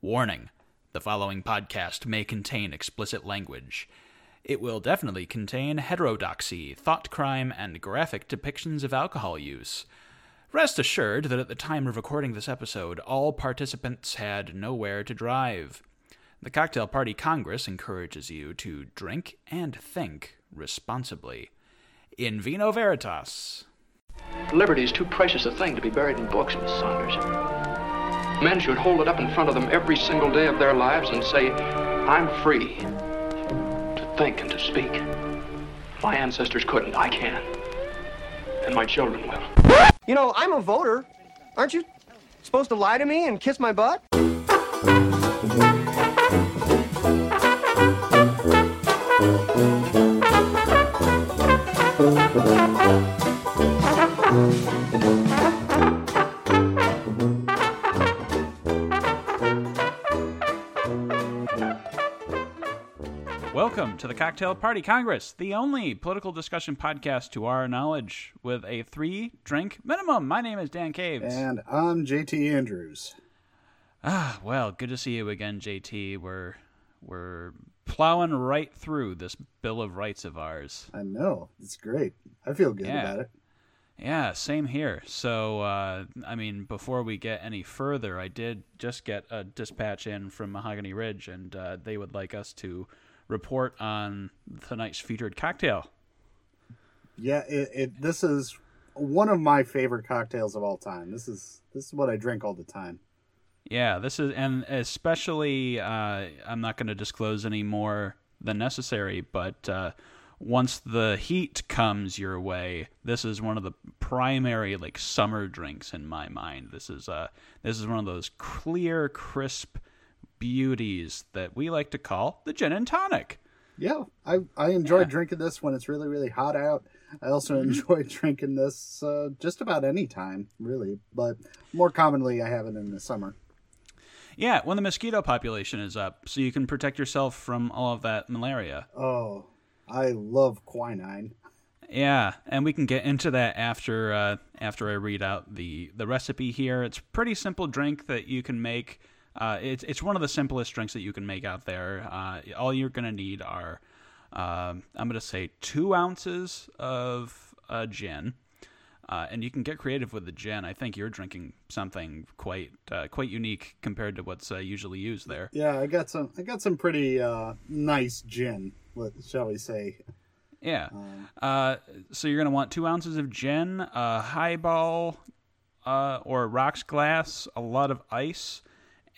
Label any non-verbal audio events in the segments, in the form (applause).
Warning the following podcast may contain explicit language. It will definitely contain heterodoxy, thought crime, and graphic depictions of alcohol use. Rest assured that at the time of recording this episode, all participants had nowhere to drive. The Cocktail Party Congress encourages you to drink and think responsibly. In vino veritas. Liberty is too precious a thing to be buried in books, Miss Saunders. Men should hold it up in front of them every single day of their lives and say, I'm free to think and to speak. My ancestors couldn't. I can. And my children will. You know, I'm a voter. Aren't you supposed to lie to me and kiss my butt? (laughs) to the Cocktail Party Congress, the only political discussion podcast to our knowledge with a three drink minimum. My name is Dan Caves. And I'm JT Andrews. Ah, well, good to see you again, JT. We're we're plowing right through this Bill of Rights of ours. I know. It's great. I feel good Yeah. about it. Yeah, same here. So, uh, I mean, before we get any further, I did just get a dispatch in from Mahogany Ridge, and uh, they would like us to report on tonight's featured cocktail. Yeah, it, it this is one of my favorite cocktails of all time. This is this is what I drink all the time. Yeah, this is, and especially, uh, I'm not going to disclose any more than necessary, but uh, once the heat comes your way, this is one of the primary like summer drinks in my mind. This is uh, this is one of those clear, crisp beauties that we like to call the gin and tonic. Yeah, I I enjoy Yeah. drinking this when it's really really hot out. I also Mm-hmm. enjoy (laughs) drinking this uh, just about any time, really, but more commonly I have it in the summer. Yeah, when the mosquito population is up, so you can protect yourself from all of that malaria. Oh, I love quinine. Yeah, and we can get into that after uh, after I read out the the recipe here. It's a pretty simple drink that you can make. Uh, it's it's one of the simplest drinks that you can make out there. Uh, all you're gonna need are um, I'm gonna say two ounces of uh, gin, uh, and you can get creative with the gin. I think you're drinking something quite uh, quite unique compared to what's uh, usually used there. Yeah, I got some I got some pretty uh, nice gin, shall we say. Yeah. Uh, so you're gonna want two ounces of gin, a highball, uh, or rocks glass, a lot of ice,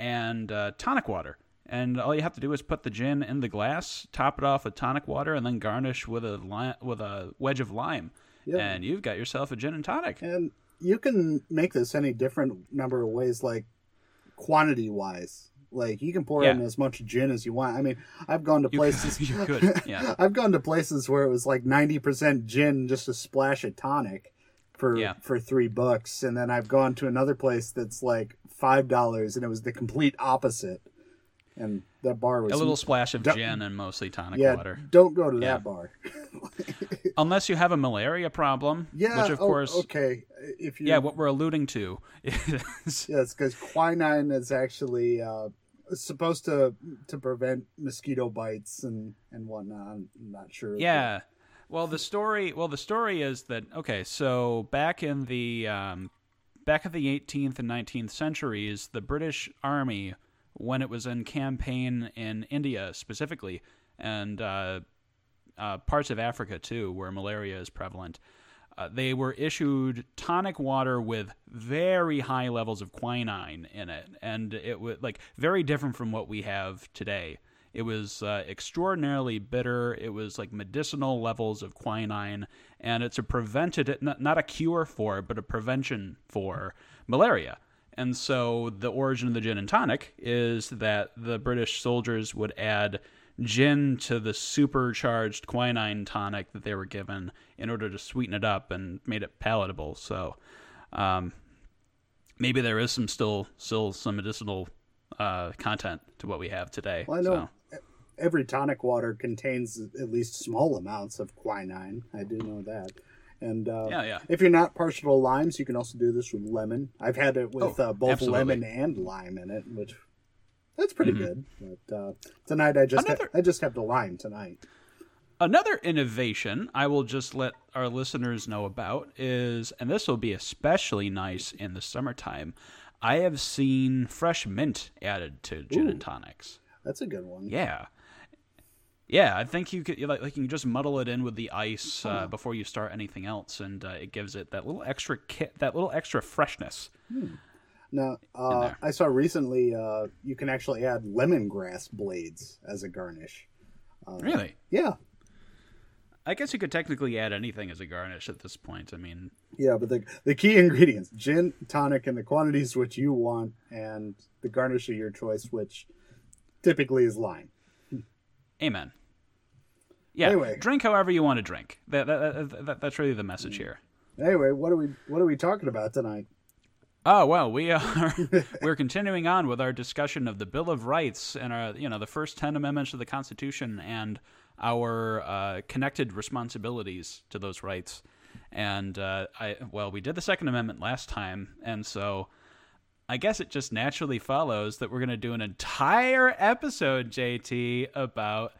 and uh, tonic water. And all you have to do is put the gin in the glass, top it off with tonic water, and then garnish with a li- with a wedge of lime. Yeah. And you've got yourself a gin and tonic. And you can make this any different number of ways, like quantity wise. Like you can pour in as much gin as you want. I mean, I've gone to You places. could- (laughs) you (laughs) could, yeah. I've gone to places where it was like ninety percent gin, just a splash of tonic, for Yeah. for three bucks. And then I've gone to another place that's like five dollars, and it was the complete opposite. And that bar was A little splash of gin and mostly tonic yeah. water. Don't go to Yeah. that bar. (laughs) Unless you have a malaria problem, Yeah. which of oh, course, okay. If you yeah, what we're alluding to is (laughs) Yes, because quinine is actually uh, supposed to to prevent mosquito bites and and whatnot. I'm not sure. Yeah. Well, the story. Well, the story is that okay. So back in the um, back in the 18th and 19th centuries, the British Army, when it was in campaign in India specifically, and uh, uh, parts of Africa too, where malaria is prevalent, uh, they were issued tonic water with very high levels of quinine in it, and it was like very different from what we have today. It was uh, extraordinarily bitter. It was like medicinal levels of quinine, and it's a prevented, not, not a cure for, but a prevention for malaria. And so the origin of the gin and tonic is that the British soldiers would add gin to the supercharged quinine tonic that they were given in order to sweeten it up and made it palatable. So um, maybe there is some still still some medicinal uh, content to what we have today. Well, I know So, every tonic water contains at least small amounts of quinine. I do know that. And uh, Yeah, yeah. if you're not partial to limes, you can also do this with lemon. I've had it with Oh, uh, both absolutely. lemon and lime in it, which That's pretty good. But uh, tonight I just Another- ha- I just have the lime tonight. Another innovation I will just let our listeners know about is, and this will be especially nice in the summertime. I have seen fresh mint added to gin and tonics. That's a good one. Yeah, yeah. I think you could like, like you can just muddle it in with the ice uh, before you start anything else, and uh, it gives it that little extra kit, that little extra freshness. Now, uh. I saw recently uh, you can actually add lemongrass blades as a garnish. Really, Yeah, I guess you could technically add anything as a garnish at this point. I mean, yeah, but the the key ingredients: gin, tonic, and the quantities which you want, and the garnish of your choice, which typically is lime. Amen. Yeah, Anyway. drink however you want to drink. That, that, that, that, that's really the message here. Anyway, what are we what are we talking about tonight? Oh well, we are (laughs) we're continuing on with our discussion of the Bill of Rights and our you know the first ten amendments of the Constitution and our uh, connected responsibilities to those rights. And uh, I well, we did the Second Amendment last time, and so I guess it just naturally follows that we're going to do an entire episode, JT, about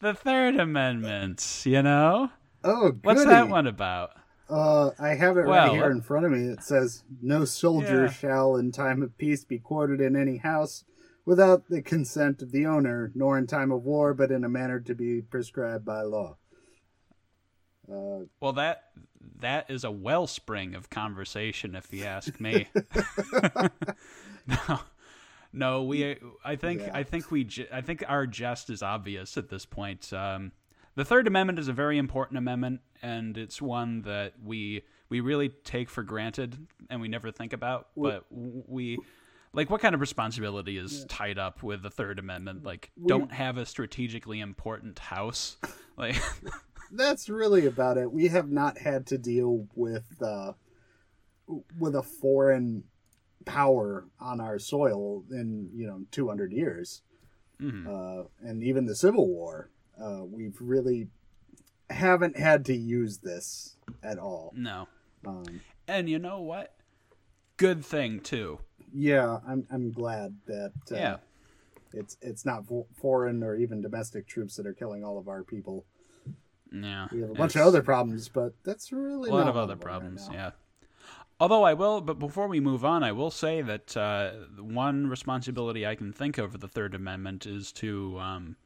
the Third Amendment. You know, Oh, what's that one about? Uh, I have it right here in front of me. It says, "No soldier Yeah. shall, in time of peace, be quartered in any house without the consent of the owner, nor in time of war, but in a manner to be prescribed by law." Uh, Well, that that is a wellspring of conversation, if you ask me. (laughs) (laughs) no, no, we. I think. Yeah. I think we. I think our jest is obvious at this point. Um, the Third Amendment is a very important amendment, and it's one that we we really take for granted and we never think about. But we. Like, what kind of responsibility is tied up with the Third Amendment? Like, don't have a strategically important house. (laughs) Like, (laughs) that's really about it. We have not had to deal with uh, with a foreign power on our soil in you know 200 years, mhm. uh, and even the Civil War. Uh, we've really haven't had to use this at all. no. Um, And you know what? Good thing too. yeah, I'm I'm glad that uh, Yeah. it's it's not fo- foreign or even domestic troops that are killing all of our people. Yeah. We have a bunch of other problems, but that's really a lot of other them right problems. yeah. Although I will, but before we move on, I will say that uh, one responsibility I can think of for the Third Amendment is to um,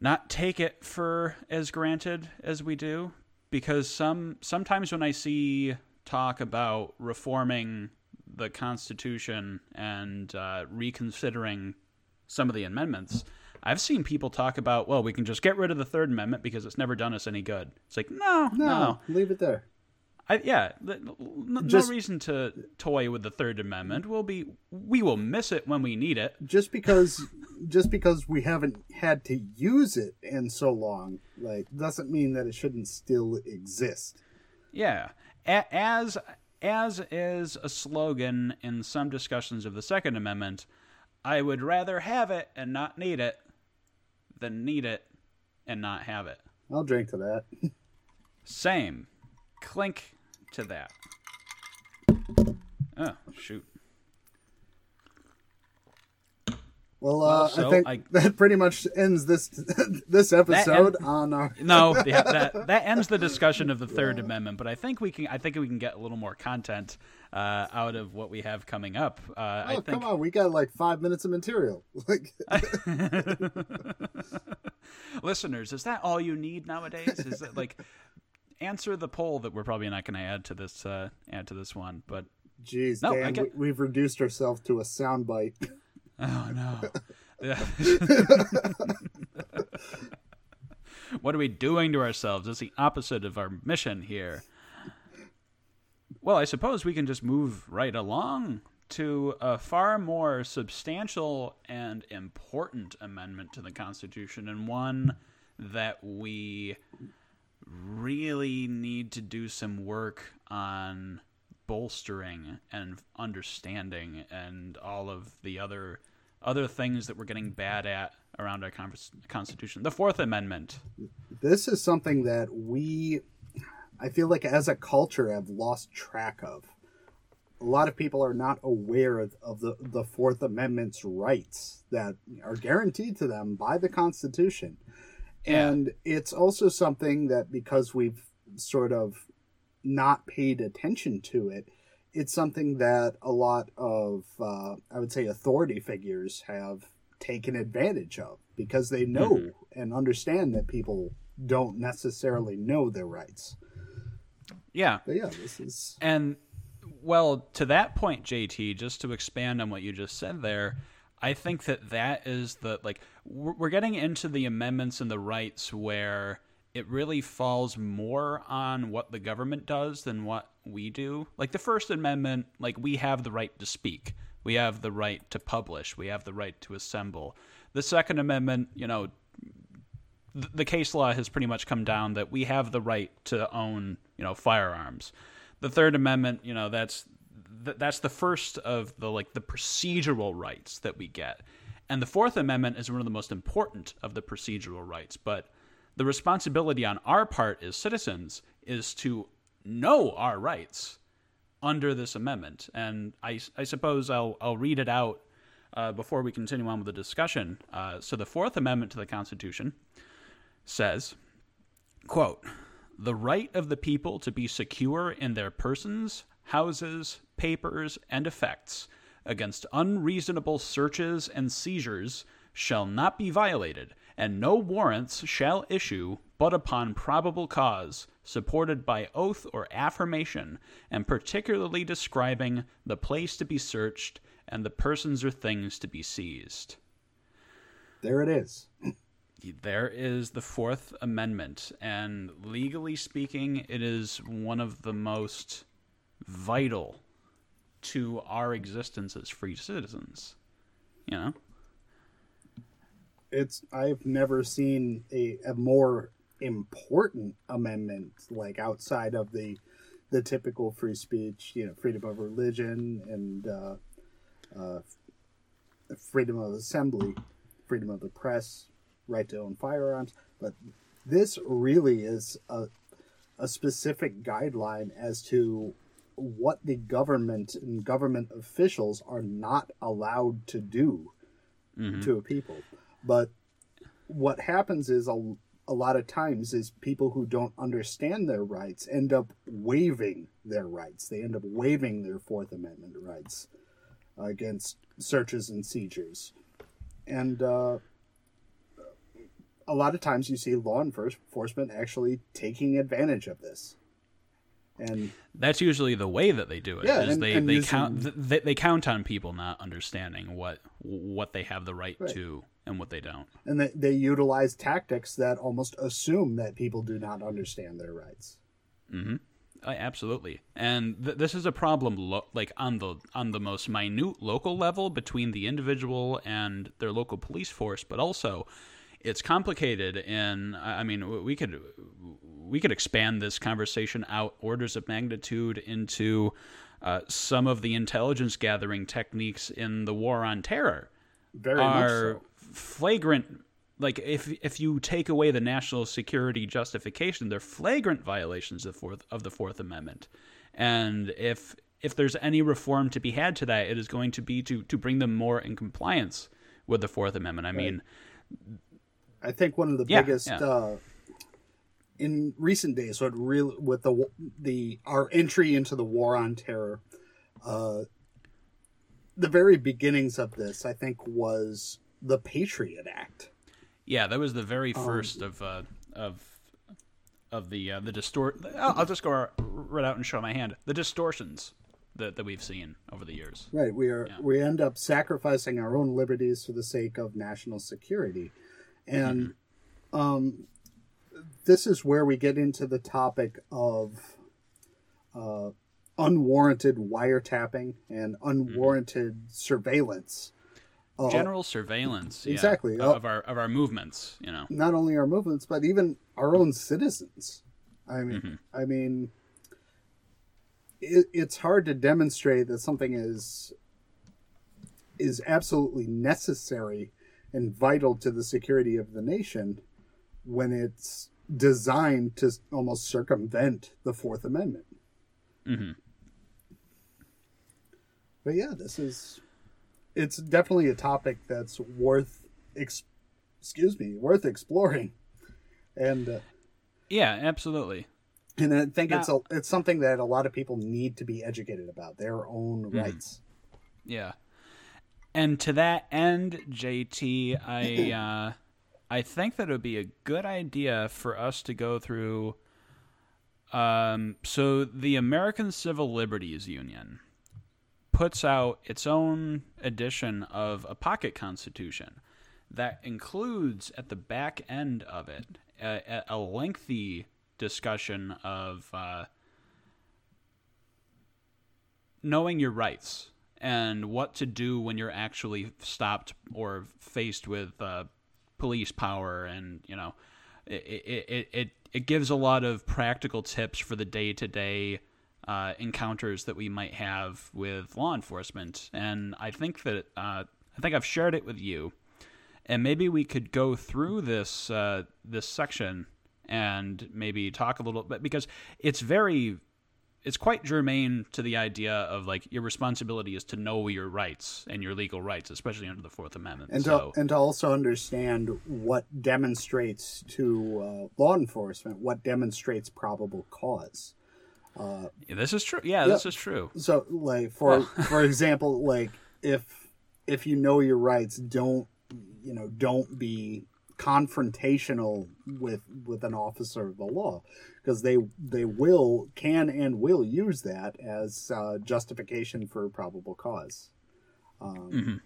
not take it for as granted as we do, because some sometimes when I see talk about reforming the Constitution and uh, reconsidering some of the amendments, I've seen people talk about, well, we can just get rid of the Third Amendment because it's never done us any good. It's like, no, No, no. leave it there. I, yeah, th- n- Just- no reason to toy with the Third Amendment. We'll be, we will miss it when we need it. Just because just because we haven't had to use it in so long, like doesn't mean that it shouldn't still exist. Yeah, A- as as is a slogan in some discussions of the Second Amendment. I would rather have it and not need it than need it and not have it. I'll drink to that. (laughs) Same. Clink to that. Oh shoot. Well, uh, Also, I think I- (laughs) that pretty much ends this (laughs) this episode on our. (laughs) No, yeah, that that ends the discussion of the Third Amendment. But I think we can. I think we can get a little more content uh, out of what we have coming up. Uh, I Oh think. come on, we got like five minutes of material. Like, Listeners, is that all you need nowadays? Is it like answer the poll that we're probably not going to add to this uh, add to this one? But geez, No, Dan, get- we, we've reduced ourselves to a soundbite. (laughs) oh no. (laughs) what are we doing to ourselves? It's the opposite of our mission here. Well, I suppose we can just move right along to a far more substantial and important amendment to the Constitution, and one that we really need to do some work on bolstering and understanding and all of the other other things that we're getting bad at around our con- constitution. The fourth amendment. This is something that we i feel like as a culture have lost track of. A lot of people are not aware of, of the, the Fourth Amendment's rights that are guaranteed to them by the Constitution. Yeah. And it's also something that because we've sort of not paid attention to it, it's something that a lot of, uh, I would say, authority figures have taken advantage of because they know Mm-hmm. and understand that people don't necessarily know their rights. Yeah. But yeah, this is And well, to that point, JT, just to expand on what you just said there, I think that that is the like we're getting into the amendments and the rights where it really falls more on what the government does than what we do. Like the First Amendment, like we have the right to speak. We have the right to publish. We have the right to assemble. The Second Amendment, you know, th- the case law has pretty much come down that we have the right to own, you know, firearms. The Third Amendment, you know, that's th- that's the first of the like the procedural rights that we get. And the Fourth Amendment is one of the most important of the procedural rights, but the responsibility on our part as citizens is to know our rights under this amendment. And I, I suppose I'll, I'll read it out uh, before we continue on with the discussion. Uh, so the Fourth Amendment to the Constitution says, quote, the right of the people to be secure in their persons, houses, papers, and effects against unreasonable searches and seizures shall not be violated, and no warrants shall issue but upon probable cause, supported by oath or affirmation, and particularly describing the place to be searched and the persons or things to be seized. there it is. There is the Fourth Amendment, and legally speaking, it is one of the most vital to our existence as free citizens. You know? it's I've never seen a, a more important amendment like outside of the the typical free speech, you know, freedom of religion and uh, uh, freedom of assembly, freedom of the press, right to own firearms. But this really is a a specific guideline as to what the government and government officials are not allowed to do to a people. But what happens is a, a lot of times is people who don't understand their rights end up waiving their rights. They end up waiving their Fourth Amendment rights against searches and seizures. And uh, a lot of times you see law enforcement actually taking advantage of this. And That's usually the way that they do it. Yeah, is and- they and they using- count they, they count on people not understanding what what they have the right, Right. to and what they don't. and they, they utilize tactics that almost assume that people do not understand their rights. Uh, absolutely, and th- this is a problem, lo- like on the on the most minute local level between the individual and their local police force, but also it's complicated. and I I mean, we could we could expand this conversation out orders of magnitude into uh, some of the intelligence gathering techniques in the war on terror Very much are so. flagrant like if if you take away the national security justification they're flagrant violations of fourth of the fourth amendment and if if there's any reform to be had to that it is going to be to to bring them more in compliance with the fourth amendment i mean I think one of the Yeah, biggest yeah. uh, in recent days, what really with the the our entry into the war on terror, uh, the very beginnings of this, I think, was the Patriot Act. yeah that was the very first of uh of of the uh, the distort I'll, I'll just go right out and show my hand the distortions that, that we've seen over the years Right, we are we end up sacrificing our own liberties for the sake of national security, and um, this is where we get into the topic of uh, unwarranted wiretapping and unwarranted surveillance. Uh, general surveillance yeah, Exactly. of, of our of our movements you know not only our movements, but even our own citizens. I mean, I mean, it, it's hard to demonstrate that something is is absolutely necessary and vital to the security of the nation when it's designed to almost circumvent the Fourth Amendment. but yeah, this is it's definitely a topic that's worth ex- excuse me worth exploring, and uh, Yeah, absolutely. and I think it's a it's something that a lot of people need to be educated about their own Hmm. rights. Yeah. And to that end, JT, I uh, I think that it would be a good idea for us to go through. Um, so the American Civil Liberties Union puts out its own edition of a pocket constitution that includes at the back end of it a, a- lengthy discussion of uh, knowing your rights and what to do when you're actually stopped or faced with uh, police power and you know it, it, it, it, gives a lot of practical tips for the day-to-day uh, encounters that we might have with law enforcement. And i think that uh, i think i've shared it with you. And maybe we could go through this uh, this section and maybe talk a little bit because it's very it's quite germane to the idea of like your responsibility is to know your rights and your legal rights, especially under the Fourth Amendment. and to, so and to also understand what demonstrates to uh, law enforcement what demonstrates probable cause. yeah, this is true. Yeah, this is true. So, like for (laughs) for example, like if if you know your rights, don't you know? Don't be confrontational with with an officer of the law because they they will can and will use that as uh, justification for probable cause. Um,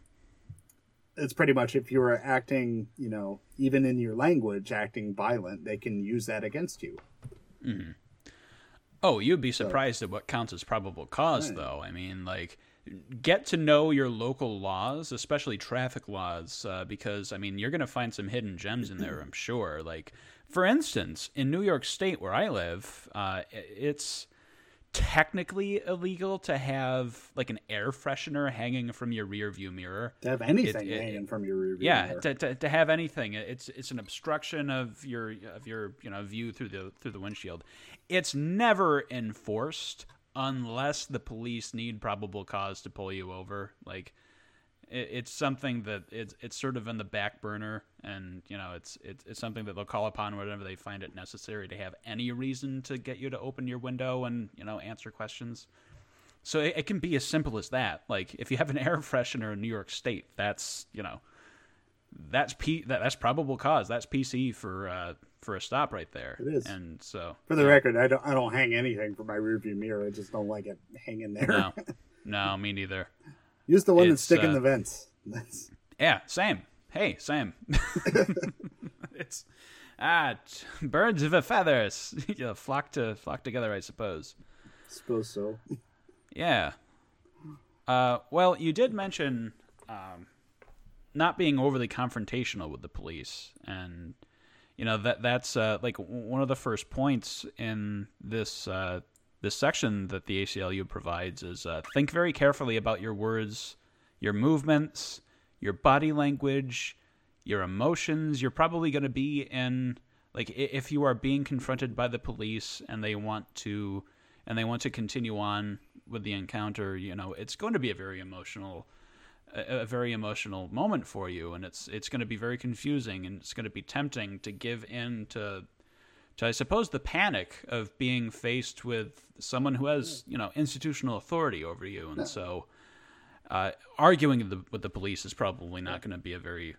It's pretty much if you're acting, you know, even in your language, acting violent, they can use that against you. mm-hmm. Oh, you'd be surprised at what counts as probable cause, though. I mean, like, get to know your local laws, especially traffic laws, uh, because, I mean, you're going to find some hidden gems in there, I'm (clears throat) sure. Like, for instance, in New York State, where I live, uh, it's technically illegal to have, like, an air freshener hanging from your rear view mirror. To have anything it- hanging from your rear view Yeah, mirror. to, to, to have anything, it's it's an obstruction of your of your you know view through the through the windshield. It's never enforced unless the police need probable cause to pull you over. Like it, it's something that it's it's sort of in the back burner, and you know it's it's it's something that they'll call upon whenever they find it necessary to have any reason to get you to open your window and you know answer questions. So it, it can be as simple as that. Like if you have an (laughs) air freshener in New York State, that's you know that's P that, that's probable cause. That's PC for uh, for a stop right there. It is. And so For the record, I don't I don't hang anything from my rearview mirror. I just don't like it hanging there. no, (laughs) no, me neither. Use the one that's sticking uh, the vents. (laughs) That's Yeah, same. Hey, same. (laughs) it's ah t- birds of a feathers. know, flock to flock together, I suppose. suppose so. Yeah. Uh, well, you did mention um, not being overly confrontational with the police, and you know that that's uh, like one of the first points in this uh, this section that the ACLU provides is uh, think very carefully about your words, your movements, your body language, your emotions. You're probably going to be in like if you are being confronted by the police and they want to and they want to continue on with the encounter, you know, it's going to be a very emotional a, a very emotional moment for you and it's it's going to be very confusing and it's going to be tempting to give in to to I suppose the panic of being faced with someone who has, you know, institutional authority over you and so uh, arguing with the, with the police is probably not going to be a very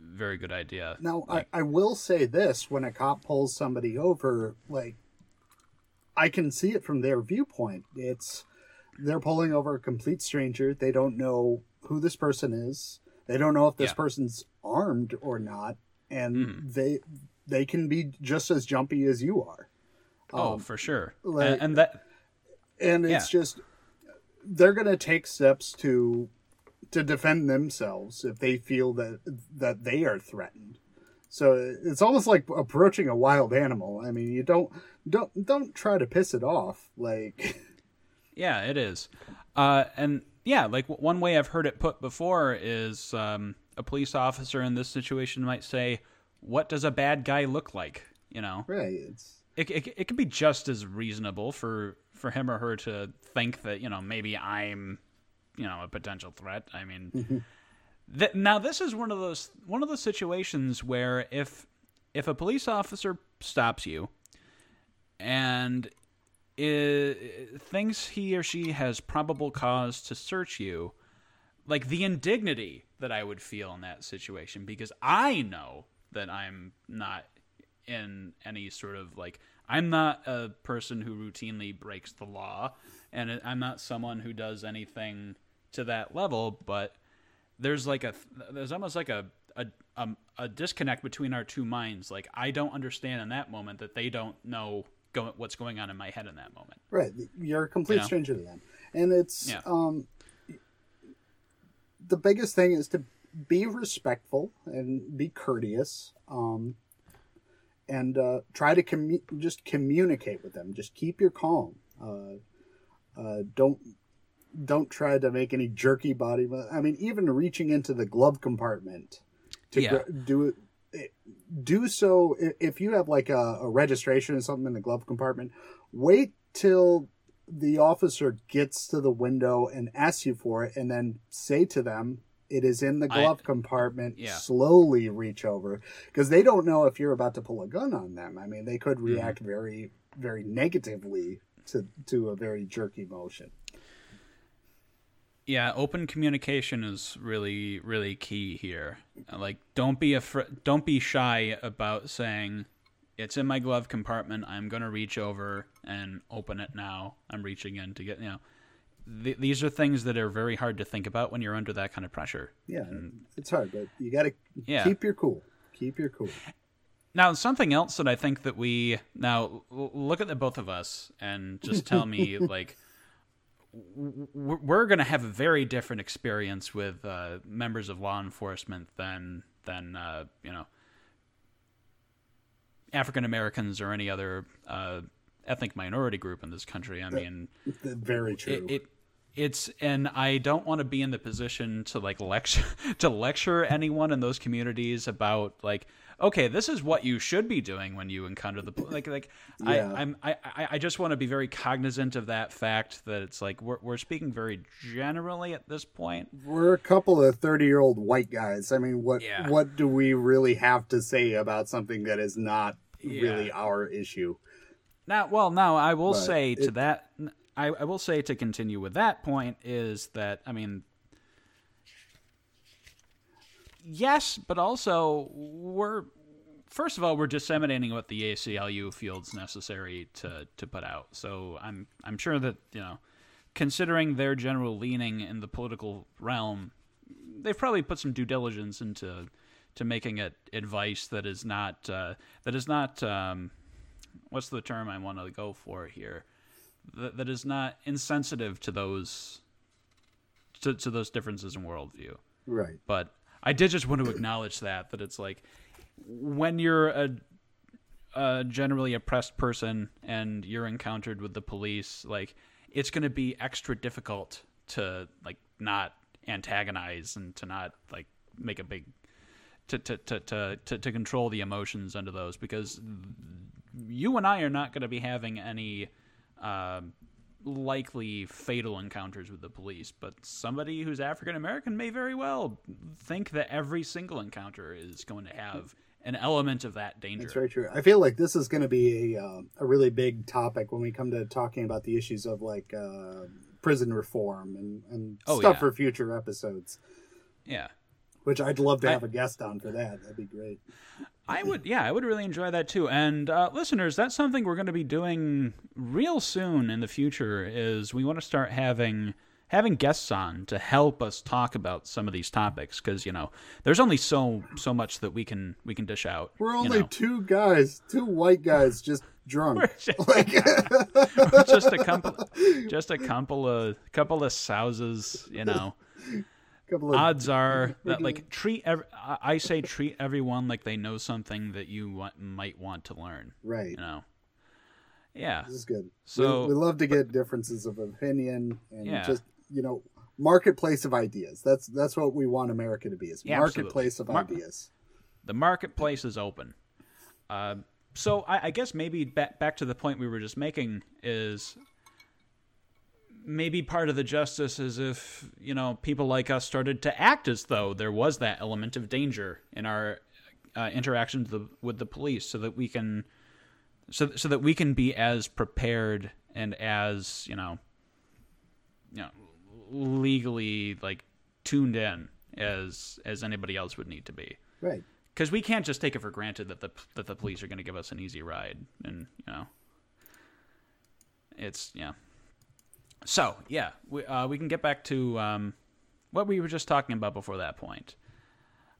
very good idea. Now, I, I will say this: when a cop pulls somebody over, like I can see it from their viewpoint. It's they're pulling over a complete stranger. They don't know who this person is. They don't know if this Yeah. person's armed or not, and Mm-hmm. they they can be just as jumpy as you are. oh, for sure. like- and, and that and it's Yeah. just they're going to take steps to to defend themselves if they feel that that they are threatened so it's almost like approaching a wild animal i mean you don't don't don't try to piss it off like (laughs) Yeah, it is. Uh, and yeah, like one way I've heard it put before is um, a police officer in this situation might say, "What does a bad guy look like?" You know, right it's it it, it could be just as reasonable for for him or her to think that you know maybe I'm you know a potential threat. I mean, (laughs) th- now this is one of those one of those situations where if if a police officer stops you and i thinks he or she has probable cause to search you, like the indignity that I would feel in that situation because I know that I'm not in any sort of like I'm not a person who routinely breaks the law and I'm not someone who does anything to that level but there's like a there's almost like a a, a, a disconnect between our two minds. Like I don't understand in that moment that they don't know go, what's going on in my head in that moment Right. You're a complete You know? stranger to them. And it's Yeah. um the biggest thing is to be respectful and be courteous. Um and uh, try to commu- just communicate with them. Just keep your calm. Uh, uh, don't don't try to make any jerky body. I mean, even reaching into the glove compartment to Yeah. gra- do it. Do so if you have like a, a registration or something in the glove compartment. Wait till the officer gets to the window and asks you for it, and then say to them, "It is in the I- glove compartment." Yeah. Slowly reach over because they don't know if you're about to pull a gun on them. I mean, they could Mm-hmm. react very, very negatively to to a very jerky motion. Yeah, open communication is really really key here. Uh, like don't be afraid don't be shy about saying it's in my glove compartment. I'm going to reach over and open it now. I'm reaching in to get, you know. Th- these are things that are very hard to think about when you're under that kind of pressure. Yeah, it's hard, but you got to Yeah. keep your cool. Keep your cool. Now, something else that I think that we now look at the both of us and just tell me (laughs) like we're going to have a very different experience with uh, members of law enforcement than than uh, you know African Americans or any other uh, ethnic minority group in this country. I mean, Very true. it, it it's and I don't want to be in the position to like lecture (laughs) to lecture anyone in those communities about like okay this is what you should be doing when you encounter the like like Yeah. I I'm I I just want to be very cognizant of that fact that it's like we're we're speaking very generally at this point We're a couple of thirty-year-old white guys. I mean, what Yeah. what do we really have to say about something that is not really our issue? Now, well, now I will But say to that, I, I will say to continue with that point is that I mean, yes, but also we're first of all we're disseminating what the ACLU feels necessary to to put out. So I'm I'm sure that you know, considering their general leaning in the political realm, they've probably put some due diligence into to making it advice that is not uh, that is not um, what's the term I want to go for here that, that is not insensitive to those to, to those differences in worldview Right. but I did just want to acknowledge that that it's like when you're a, a generally oppressed person and you're encountered with the police, like it's going to be extra difficult to like not antagonize and to not like make a big to to to to to, to control the emotions under those because you and I are not going to be having any. Um, likely fatal encounters with the police, but somebody who's African American may very well think that every single encounter is going to have an element of that danger. That's very true. I feel like this is going to be a uh, a really big topic when we come to talking about the issues of like uh, prison reform and and Oh, stuff yeah. for future episodes. Yeah. Which I'd love to have a guest on for that. That'd be great. I would, yeah, I would really enjoy that too. And uh, listeners, that's something we're going to be doing real soon in the future. Is we want to start having having guests on to help us talk about some of these topics because you know there's only so so much that we can we can dish out. We're you only know. two guys, two white guys, just drunk. (laughs) like, (laughs) just a couple, (laughs) just a couple of couple of souses, you know. Odds (laughs) are that like treat ev- I say treat everyone like they know something that you want, might want to learn. right. You know. Yeah. This is good. So- we, we love to get differences of opinion and Yeah. just you know marketplace of ideas. That's that's what we want America to be is Yeah, absolutely. marketplace of Mar- ideas. The marketplace is open. Uh, so I, I guess maybe back back to the point we were just making is maybe part of the justice is if you know people like us started to act as though there was that element of danger in our uh, interactions with the, with the police, so that we can so so that we can be as prepared and as you know you know legally like tuned in as as anybody else would need to be Right. because we can't just take it for granted that the that the police are going to give us an easy ride, and you know, it's yeah. So yeah, we uh, we can get back to um, what we were just talking about before that point.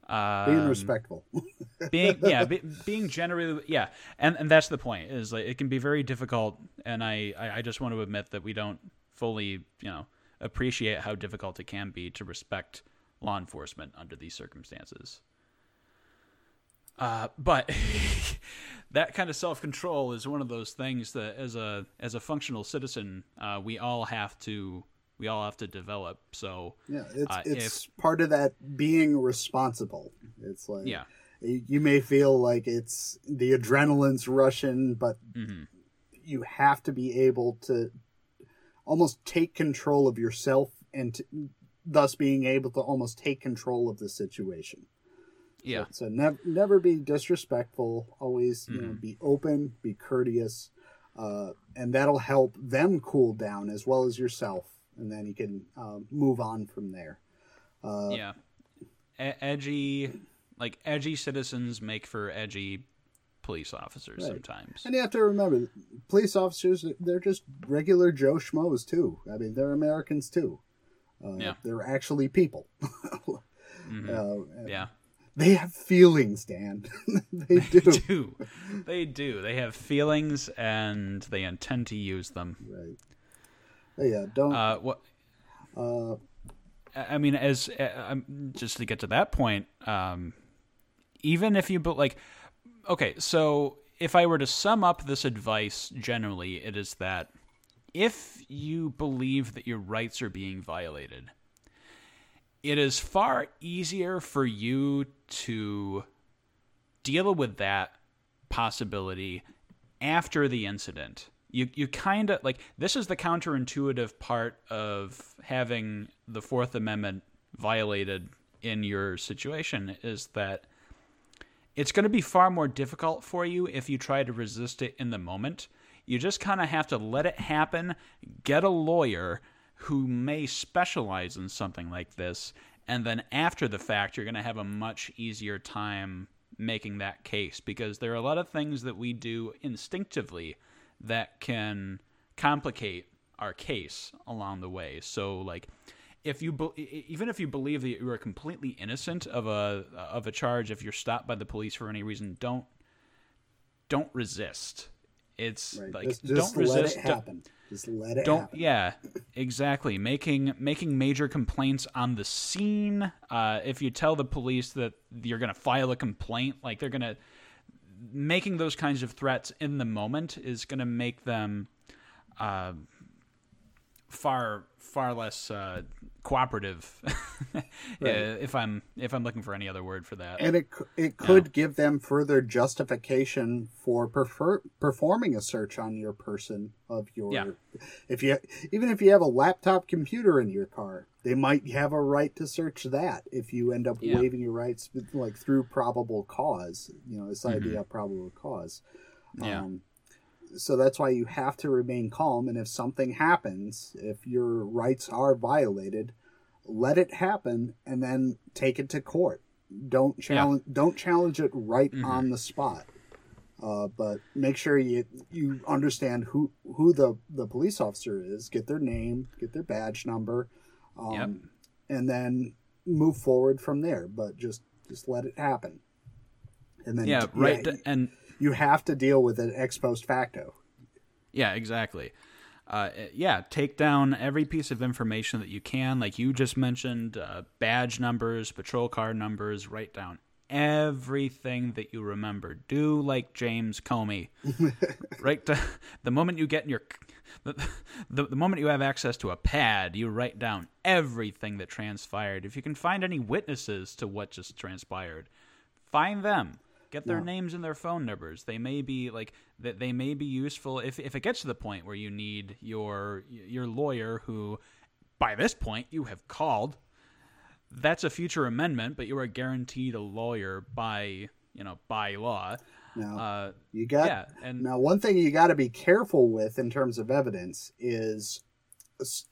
Being Um, respectful. (laughs) being yeah, be, being generally yeah, and and that's the point is like it can be very difficult, and I I I just want to admit that we don't fully you know appreciate how difficult it can be to respect law enforcement under these circumstances. Uh, but (laughs) that kind of self control is one of those things that, as a as a functional citizen, uh, we all have to we all have to develop. So Yeah, it's uh, it's part of that being responsible. It's like Yeah. you you may feel like it's the adrenaline's rushing, but Mm-hmm. you have to be able to almost take control of yourself and to, thus being able to almost take control of the situation. Yeah, So never never be disrespectful. Always you Mm-hmm. know, be open, be courteous, uh, and that'll help them cool down as well as yourself, and then you can um, move on from there. Uh, yeah. E- edgy, like edgy citizens make for edgy police officers Right. sometimes. And you have to remember, police officers, they're just regular Joe Schmoes, too. I mean, they're Americans, too. Uh, Yeah. They're actually people. (laughs) Mhm. uh, yeah, they have feelings, Dan. (laughs) they do. do they do they have feelings and they intend to use them? Right. Yeah, don't. Uh, what? Uh, I mean, as uh, just to get to that point, um, even if you but like, okay, so if I were to sum up this advice generally, it is that if you believe that your rights are being violated, it is far easier for you to deal with that possibility after the incident. You you kind of like this is the counterintuitive part of having the Fourth Amendment violated in your situation is that it's going to be far more difficult for you if you try to resist it in the moment. You just kind of have to let it happen, get a lawyer who may specialize in something like this, and then after the fact, you're going to have a much easier time making that case because there are a lot of things that we do instinctively that can complicate our case along the way. So, like, if you be- even if you believe that you are completely innocent of a of a charge, if you're stopped by the police for any reason, don't don't resist. It's right. like just just don't let resist. it don't- happen. Just let it don't happen. yeah exactly making making major complaints on the scene uh, if you tell the police that you're going to file a complaint like they're going to making those kinds of threats in the moment is going to make them uh, far far less uh, cooperative (laughs) if i'm if i'm looking for any other word for that and it it could give them further justification for prefer, performing a search on your person of your Yeah. if you even if you have a laptop computer in your car they might have a right to search that if you end up Yeah. waiving your rights like through probable cause you know this Mm-hmm. idea of probable cause Yeah. um, so that's why you have to remain calm and if something happens if your rights are violated let it happen and then take it to court. Don't challenge don't challenge it right Mm-hmm. on the spot. Uh, but make sure you you understand who who the the police officer is get their name get their badge number um, Yep. and then move forward from there. But just just let it happen. And then yeah right and you have to deal with it ex post facto Yeah, exactly. Uh, yeah, take down every piece of information that you can. Like you just mentioned, uh, badge numbers, patrol car numbers. Write down everything that you remember. Do like James Comey. (laughs) right. To, the moment you get in your, the, the the moment you have access to a pad, you write down everything that transpired. If you can find any witnesses to what just transpired, find them. Get their No. names and their phone numbers. They may be like that. They may be useful if if it gets to the point where you need your your lawyer, who by this point you have called. That's a future amendment, but you are guaranteed a lawyer by you know by law. Now, Uh, you got yeah, and now one thing you got to be careful with in terms of evidence is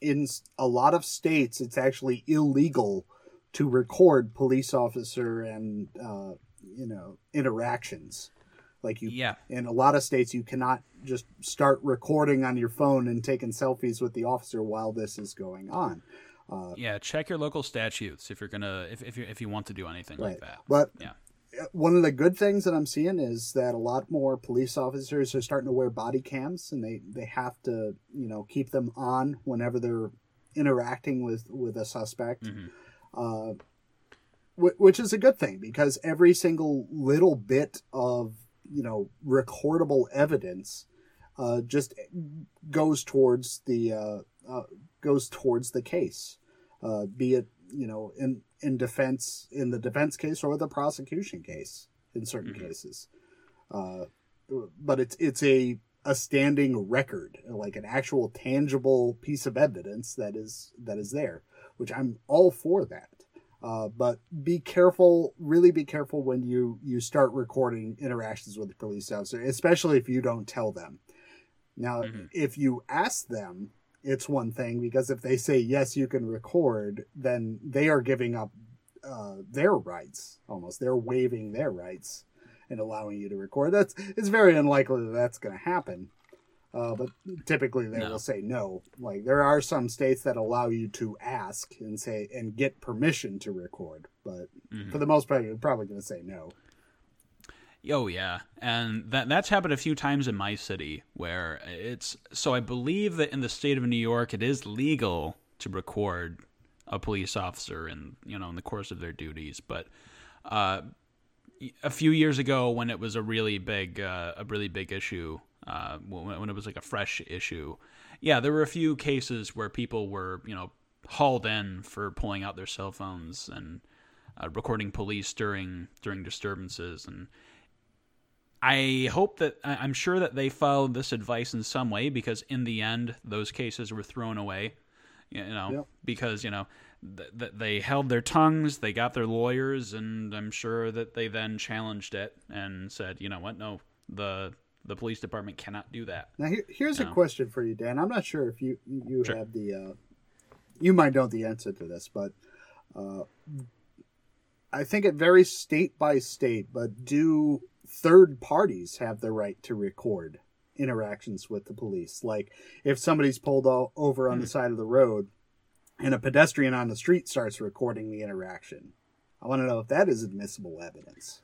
in a lot of states it's actually illegal to record police officer and uh, you know interactions. Like you, Yeah. In a lot of states, you cannot just start recording on your phone and taking selfies with the officer while this is going on. Uh, yeah, check your local statutes if you're gonna if if you if you want to do anything like that. But Yeah. Uh, one of the good things that I'm seeing is that a lot more police officers are starting to wear body cams, and they they have to you know keep them on whenever they're interacting with with a suspect, mm-hmm. uh, wh- which is a good thing because every single little bit of you know recordable evidence uh, just goes towards the uh, uh, goes towards the case, uh, be it you know in in defense in the defense case or the prosecution case in certain cases. Uh, but it's it's a a standing record, like an actual tangible piece of evidence that is that is there, which I'm all for that. Uh, but be careful, really be careful when you you start recording interactions with the police officer, especially if you don't tell them. Now, if you ask them, it's one thing because if they say yes, you can record, then they are giving up uh, their rights almost. They're waiving their rights and allowing you to record. That's it's very unlikely that that's going to happen. Uh, but typically they No. will say no. Like there are some states that allow you to ask and say and get permission to record, but for the most part, you're probably going to say no. Oh yeah, and that that's happened a few times in my city where it's so I believe that in the state of New York it is legal to record a police officer in you know in the course of their duties, but uh, a few years ago when it was a really big uh, a really big issue uh, when, when it was like a fresh issue, yeah, there were a few cases where people were you know hauled in for pulling out their cell phones and uh, recording police during during disturbances and I hope that I'm sure that they followed this advice in some way because in the end those cases were thrown away. You know, Yep. because you know th- th- they held their tongues, they got their lawyers, and I'm sure that they then challenged it and said, you know what, no, the the police department cannot do that. Now here, here's Yeah. a question for you, Dan. I'm not sure if you you Sure. have the uh, you might know the answer to this, but uh, I think it varies state by state. But do third parties have the right to record interactions with the police? Like if somebody's pulled o- over on the side of the road and a pedestrian on the street starts recording the interaction, I want to know if that is admissible evidence.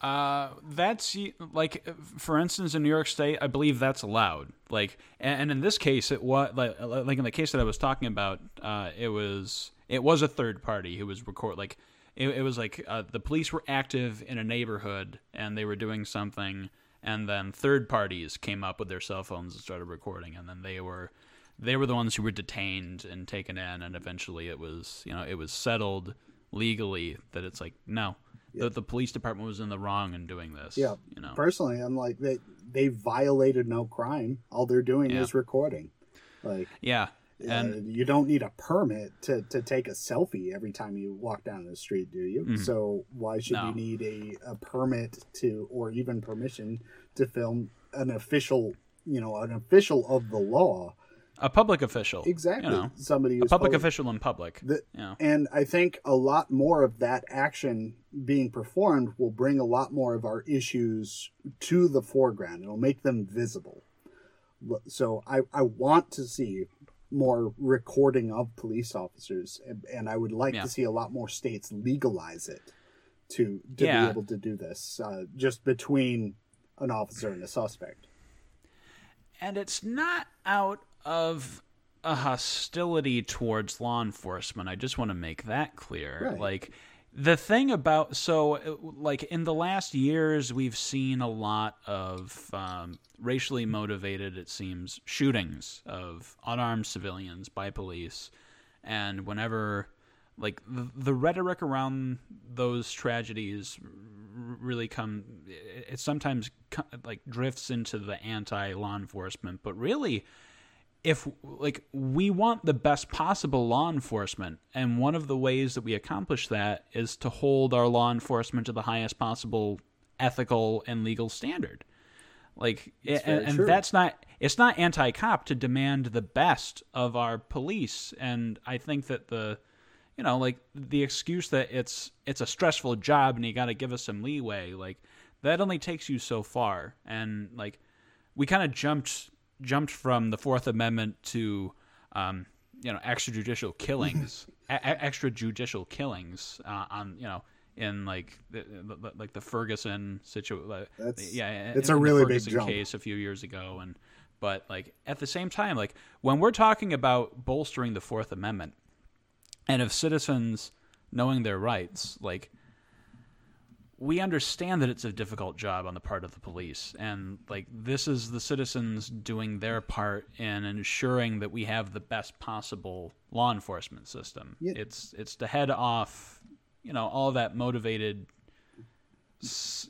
Uh, that's like, for instance, in New York State, I believe that's allowed. Like, and, in this case, it was like, like in the case that I was talking about, uh, it was it was a third party who was record like it, it was like uh, the police were active in a neighborhood and they were doing something, and then third parties came up with their cell phones and started recording, and then they were they were the ones who were detained and taken in, and eventually it was you know it was settled legally that it's like no. The, the police department was in the wrong in doing this. Yeah. you know. Personally, I'm like they they violated no crime. All they're doing Yeah. is recording. Like Yeah, and and you don't need a permit to, to take a selfie every time you walk down the street, do you? So why should Mm-hmm. No. you need a, a permit to or even permission to film an official you know, an official of the law? A public official. Exactly. You know, Somebody a who's public official in public. The, you know. And I think a lot more of that action being performed will bring a lot more of our issues to the foreground. It'll make them visible. So I, I want to see more recording of police officers, and, and I would like Yeah. to see a lot more states legalize it to, to Yeah. be able to do this uh, just between an officer and a suspect. and it's not out of a hostility towards law enforcement. I just want to make that clear. Right. Like the thing about so like in the last years we've seen a lot of um, racially motivated it seems shootings of unarmed civilians by police and whenever like the, the rhetoric around those tragedies really come. It, it sometimes like drifts into the anti law enforcement, but really, if like we want the best possible law enforcement, and one of the ways that we accomplish that is to hold our law enforcement to the highest possible ethical and legal standard. Like, and, and that's not it's not anti-cop to demand the best of our police, and I think that the you know like the excuse that it's it's a stressful job and you got to give us some leeway like that only takes you so far and like we kind of jumped jumped from the fourth amendment to um you know extrajudicial killings (laughs) e- extrajudicial killings uh, on you know in like the, the, like the Ferguson situation yeah it's in- a really big jump. case a few years ago and but like at the same time like when we're talking about bolstering the fourth amendment and of citizens knowing their rights like we understand that it's a difficult job on the part of the police. And like this is the citizens doing their part in ensuring that we have the best possible law enforcement system. Yeah. it's it's to head off you know all that motivated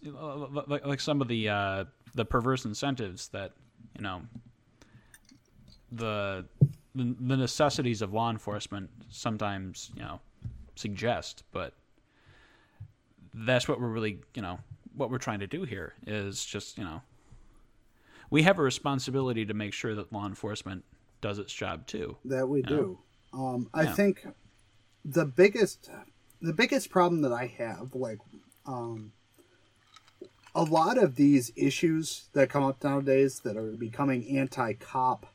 like, like some of the uh, the perverse incentives that you know the the the necessities of law enforcement sometimes you know suggest. But that's what we're really you know what we're trying to do here is just you know we have a responsibility to make sure that law enforcement does its job too that we do. Um, I Yeah. think the biggest the biggest problem that I have, like, um, a lot of these issues that come up nowadays that are becoming anti-cop,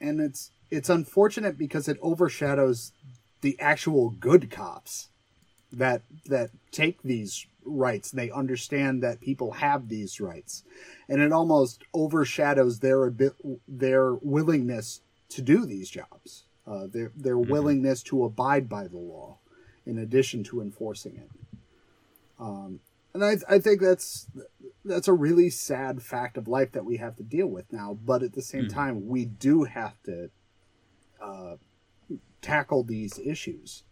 and it's it's unfortunate because it overshadows the actual good cops that that take these rights. They understand that people have these rights. And it almost overshadows their their willingness to do these jobs. Uh, their their willingness to abide by the law in addition to enforcing it. Um, and I, I think that's that's a really sad fact of life that we have to deal with now. But at the same time we do have to uh, tackle these issues.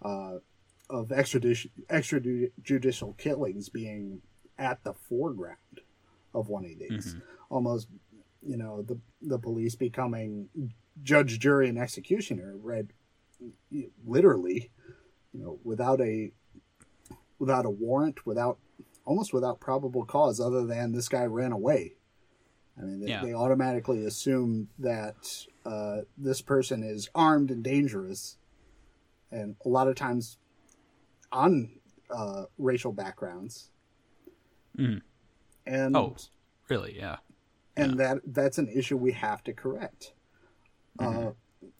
Uh, of extradition, extrajudicial killings being at the foreground of one of these. Almost, you know, the the police becoming judge, jury, and executioner, read literally, you know, without a without a warrant, without almost without probable cause, other than this guy ran away. I mean, they, Yeah. they automatically assume that uh, this person is armed and dangerous, and a lot of times on uh, racial backgrounds. Mhm. And oh really yeah and that that's an issue we have to correct. Mm-hmm. Uh,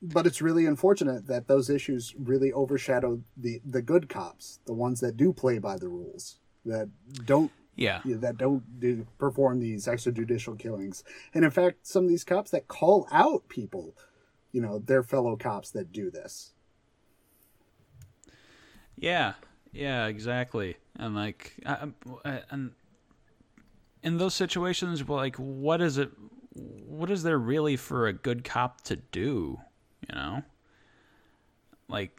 but it's really unfortunate that those issues really overshadow the the good cops, the ones that do play by the rules, that don't yeah that don't do perform these extrajudicial killings, and in fact, some of these cops that call out people, you know, their fellow cops that do this. Yeah, yeah, exactly. And like, I, I- and in those situations, like, what is it? What is there really for a good cop to do? You know, like,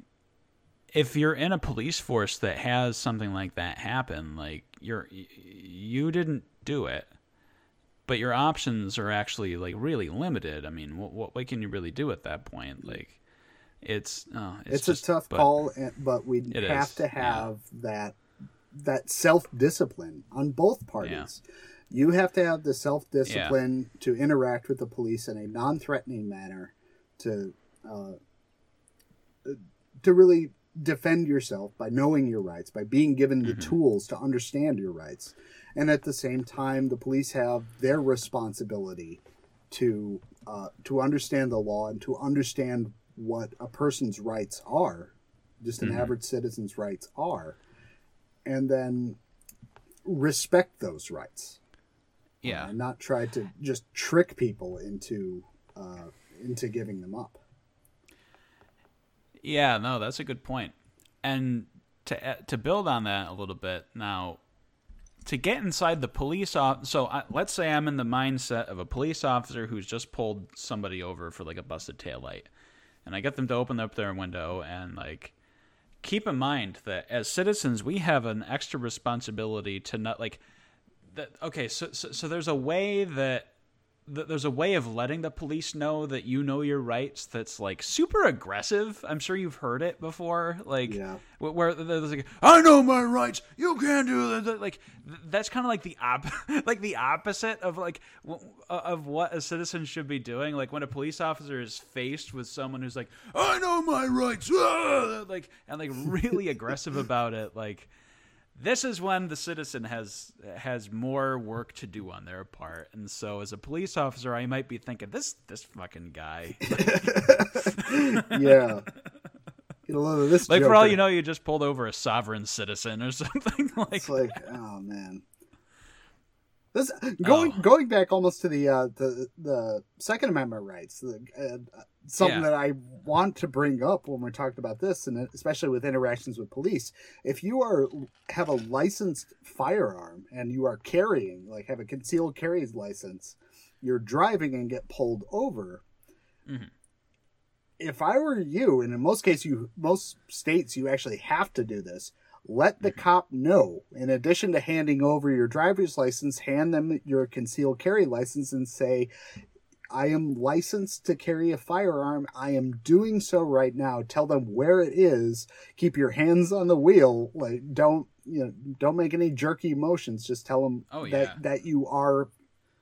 if you're in a police force that has something like that happen, like you're you didn't do it, but your options are actually like really limited. I mean, what what, what can you really do at that point? Like, it's oh, it's, It's, just- a tough but- call, but we have is, to yeah. have that that self discipline on both parties. You have to have the self discipline to interact with the police in a non threatening manner, to uh, to really defend yourself by knowing your rights, by being given the tools to understand your rights, and at the same time, the police have their responsibility to uh, to understand the law and to understand what a person's rights are, just an mm-hmm. average citizen's rights are, and then respect those rights yeah, and not try to just trick people into uh, into giving them up. Yeah, no, that's a good point. And to uh, to build on that a little bit now, to get inside the police off. So I, let's say I'm in the mindset of a police officer who's just pulled somebody over for like a busted taillight, and I get them to open up their window and like keep in mind that as citizens we have an extra responsibility to not like that okay so so, so there's a way that th- there's a way of letting the police know that you know your rights that's like super aggressive. I'm sure you've heard it before. Like Yeah. wh- where there's like i know my rights. You can't do that like th- that's kind of like the op (laughs) like the opposite of like w- of what a citizen should be doing. Like when a police officer is faced with someone who's like i know my rights. Ah," (laughs) like and like really (laughs) aggressive about it like this is when the citizen has has more work to do on their part and so as a police officer i might be thinking this this fucking guy (laughs) yeah. Get a load of this. like for all you know you just pulled over a sovereign citizen or (laughs) something like it's like, oh man. This going going back almost to the uh, the the Second Amendment rights, the, uh, something Yeah. that I want to bring up when we're talking about this, and especially with interactions with police. If you are have a licensed firearm and you are carrying, like have a concealed carry license, you're driving and get pulled over. Mm-hmm. If I were you, and in most cases, you most states you actually have to do this let the mm-hmm. cop know. In addition to handing over your driver's license, hand them your concealed carry license and say, I am licensed to carry a firearm. I am doing so right now. Tell them where it is. Keep your hands on the wheel. Like don't you know, don't make any jerky motions. Just tell them Oh, that that you are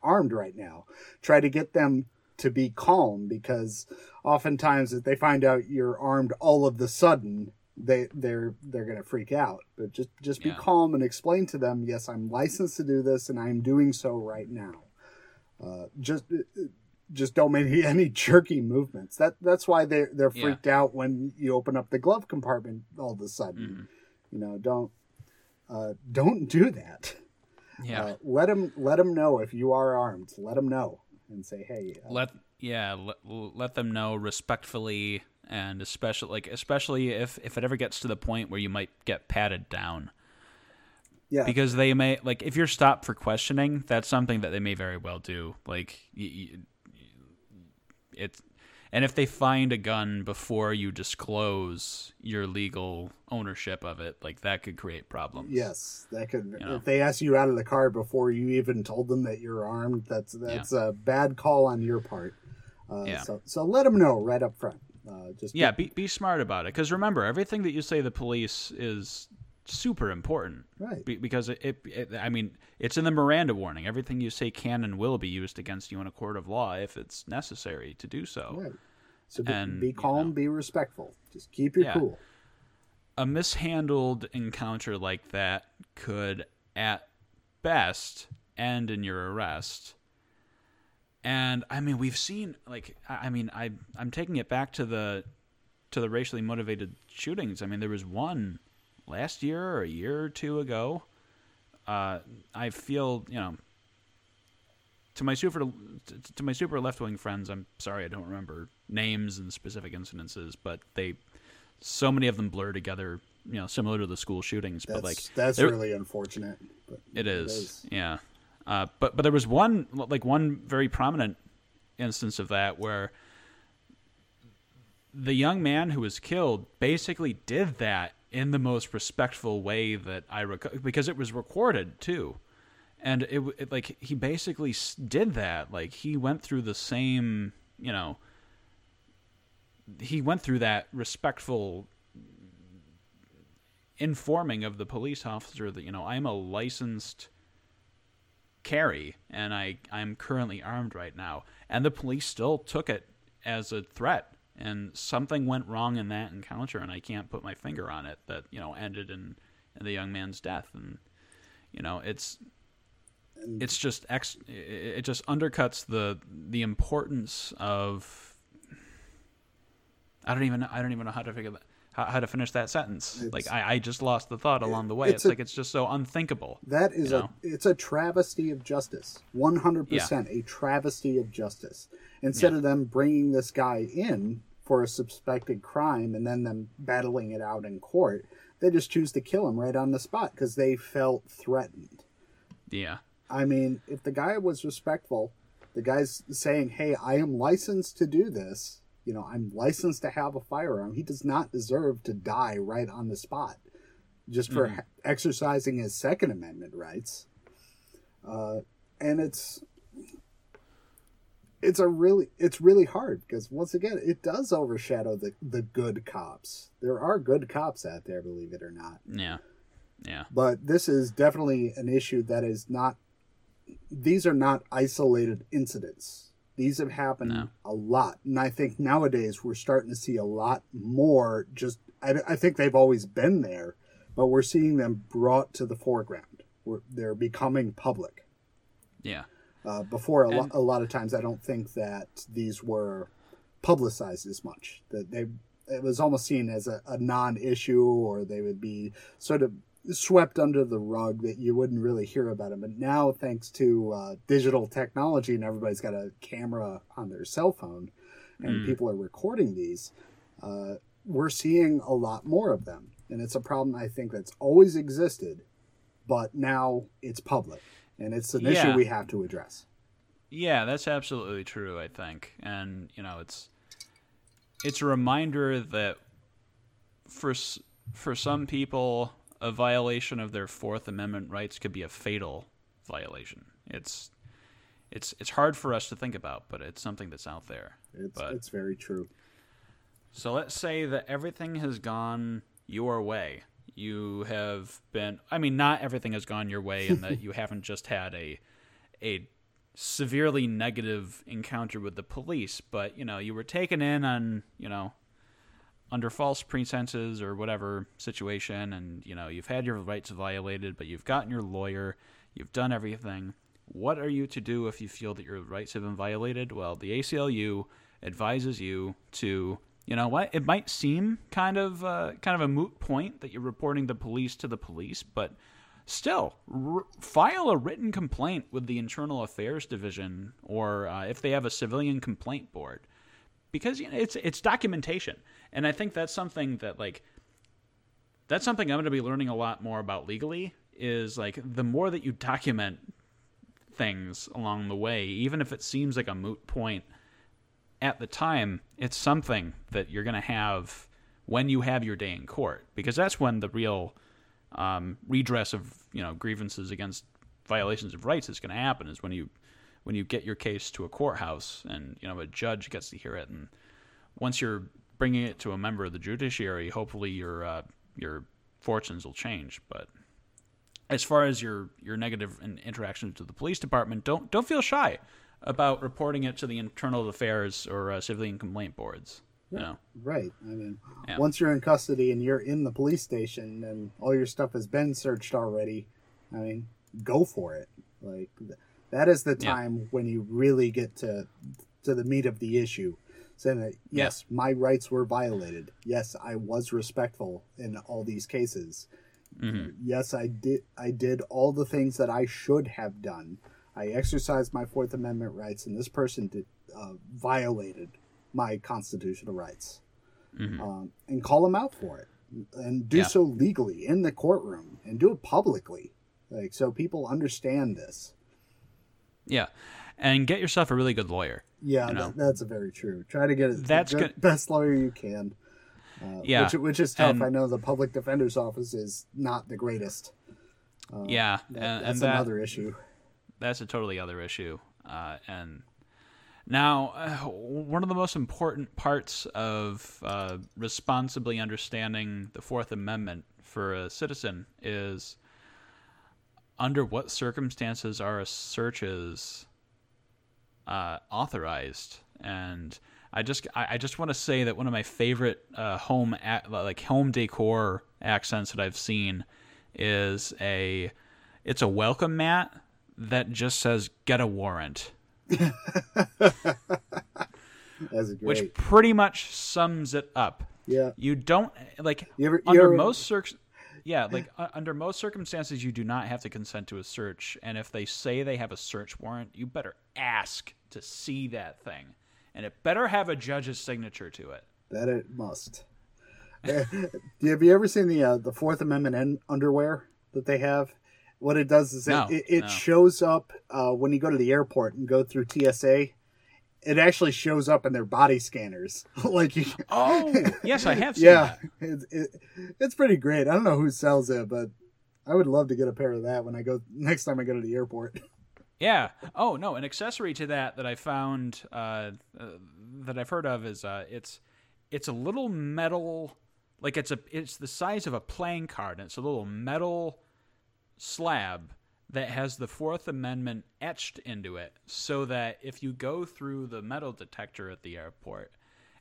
armed right now. Try to get them to be calm because oftentimes if they find out you're armed all of the sudden they they're they're gonna freak out but just just be Yeah. calm and explain to them yes i'm licensed to do this and i'm doing so right now uh, just just don't make (laughs) any, jerky movements. That that's why they're they're Yeah. freaked out when you open up the glove compartment all of a sudden. Mm-hmm. you know don't uh, don't do that. Yeah. Uh, let them let them know if you are armed. Let them know and say hey uh, let yeah let, let them know respectfully and especially like especially if if it ever gets to the point where you might get patted down. Yeah. Because they may like if you're stopped for questioning that's something that they may very well do. Like y y it's and if they find a gun before you disclose your legal ownership of it like that could create problems Yes, that could. know? If they ask you out of the car before you even told them that you're armed, that's that's a bad call on your part. Uh, Yeah. So so let them know right up front. Uh, just yeah be, be smart about it because remember everything that you say to the police is super important Right. Be, because it, it, it i mean it's in the miranda warning everything you say can and will be used against you in a court of law if it's necessary to do so Right. So be, And, be you calm, know. be respectful. Just keep your Yeah. cool. a mishandled encounter like that could at best end in your arrest and i mean we've seen like i I mean i i'm taking it back to the to the racially motivated shootings i mean there was one last year or a year or two ago uh i feel you know to my super to- to my super left wing friends i'm sorry i don't remember names and specific incidences but they so many of them blur together you know similar to the school shootings That's but like that's really unfortunate. But it is, yeah. Uh, but but there was one like one very prominent instance of that where the young man who was killed basically did that in the most respectful way that I rec- because it was recorded too, and it, it like he basically did that. Like he went through the same you know he went through that respectful informing of the police officer that you know I'm a licensed carry and I I'm currently armed right now. And the police still took it as a threat and something went wrong in that encounter and I can't put my finger on it that you know ended in, in the young man's death and you know it's it's just ex it just undercuts the the importance of I don't even I don't even know how to figure that how, how to finish that sentence. like I, I just lost the thought along the way. it's It's, a- like it's just so unthinkable. That is a know? it's a travesty of justice. One hundred percent a travesty of justice. Instead Yeah. of them bringing this guy in for a suspected crime and then them battling it out in court, they just choose to kill him right on the spot because they felt threatened. Yeah. I mean, if the guy was respectful, the guy's saying, "Hey, I am licensed to do this. You know, I'm licensed to have a firearm. He does not deserve to die right on the spot just for Mhm. exercising his Second Amendment rights. Uh, and it's it's a really it's really hard because once again it does overshadow the the good cops. There are good cops out there, believe it or not. Yeah. Yeah. But this is definitely an issue that is not. These are not isolated incidents. These have happened No. a lot, and I think nowadays we're starting to see a lot more. Just I, I think they've always been there, but we're seeing them brought to the foreground. We're, they're becoming public. Yeah. Uh, before a, lo- a lot of times, I don't think that these were publicized as much. That they it was almost seen as a, a non-issue, or they would be sort of swept under the rug that you wouldn't really hear about them. But now, thanks to uh, digital technology, and everybody's got a camera on their cell phone, and Mm. people are recording these, uh, we're seeing a lot more of them, and it's a problem I think that's always existed, but now it's public, and it's an issue we have to address. Yeah, that's absolutely true, I think. And, you know, it's it's a reminder that for for some people a violation of their 4th amendment rights could be a fatal violation. It's it's it's hard for us to think about, but it's something that's out there. It's But- it's very true. So let's say that everything has gone your way. You have been I mean not everything has gone your way and that (laughs) you haven't just had a a severely negative encounter with the police, but you know, you were taken in on, you know, under false pretenses or whatever situation and you know, you've had your rights violated, but you've gotten your lawyer, you've done everything. What are you to do if you feel that your rights have been violated? Well, the ACLU advises you to you know what? It might seem kind of uh, kind of a moot point that you're reporting the police to the police but still r- file a written complaint with the internal affairs division or uh, if they have a civilian complaint board. Because you know, it's it's documentation. And i think that's something that like that's something i'm going to be learning a lot more about legally is like the more that you document things along the way even if it seems like a moot point at the time, it's something that you're going to have when you have your day in court, because that's when the real um, redress of you know grievances against violations of rights is going to happen. Is when you when you get your case to a courthouse and you know a judge gets to hear it, and once you're bringing it to a member of the judiciary, hopefully your uh, your fortunes will change. But as far as your your negative interactions with the police department, don't don't feel shy about reporting it to the internal affairs or uh, civilian complaint boards. You know, Right. I mean, Yeah. once you're in custody and you're in the police station and all your stuff has been searched already, I mean, go for it. Like that is the Yeah. time when you really get to to the meat of the issue. Saying that yes, my rights were violated. Yes, I was respectful in all these cases. Yes, I did. I did all the things that I should have done. I exercised my Fourth Amendment rights, and this person did uh, violated my constitutional rights. Um, and call them out for it, and do Yeah. so legally in the courtroom, and do it publicly, like so people understand this. yeah, and get yourself a really good lawyer. Yeah, You know. that, that's very true. Try to get it That's the good- best lawyer you can. Uh, Yeah, which, which is tough. and- I know the public defender's office is not the greatest. yeah, That- and, that's and that another issue. That's a totally other issue. Uh, and now, uh, one of the most important parts of uh, responsibly understanding the Fourth Amendment for a citizen is under what circumstances are searches uh, authorized. And I just, I, just want to say that one of my favorite uh, home, ac like home decor accents that I've seen is a, it's a welcome mat that just says "get a warrant," (laughs) which pretty much sums it up. yeah. You don't like You ever- under ever- most circ- yeah, like uh, under most circumstances, you do not have to consent to a search. And if they say they have a search warrant, you better ask to see that thing, and it better have a judge's signature to it. That it must. (laughs) Have you ever seen the uh, the Fourth Amendment en- underwear that they have? What it does is No, it, it, it no. shows up uh, when you go to the airport and go through TSA, it actually shows up in their body scanners. (laughs) like you, (laughs) Oh, yes, I have (laughs) seen yeah, it's it, it's pretty great. I don't know who sells it, but I would love to get a pair of that when I go next time I go to the airport. Yeah. Oh no, an accessory to that that I found uh, uh, that I've heard of is uh, it's it's a little metal, like it's a it's the size of a playing card, and it's a little metal slab that has the Fourth Amendment etched into it, so that if you go through the metal detector at the airport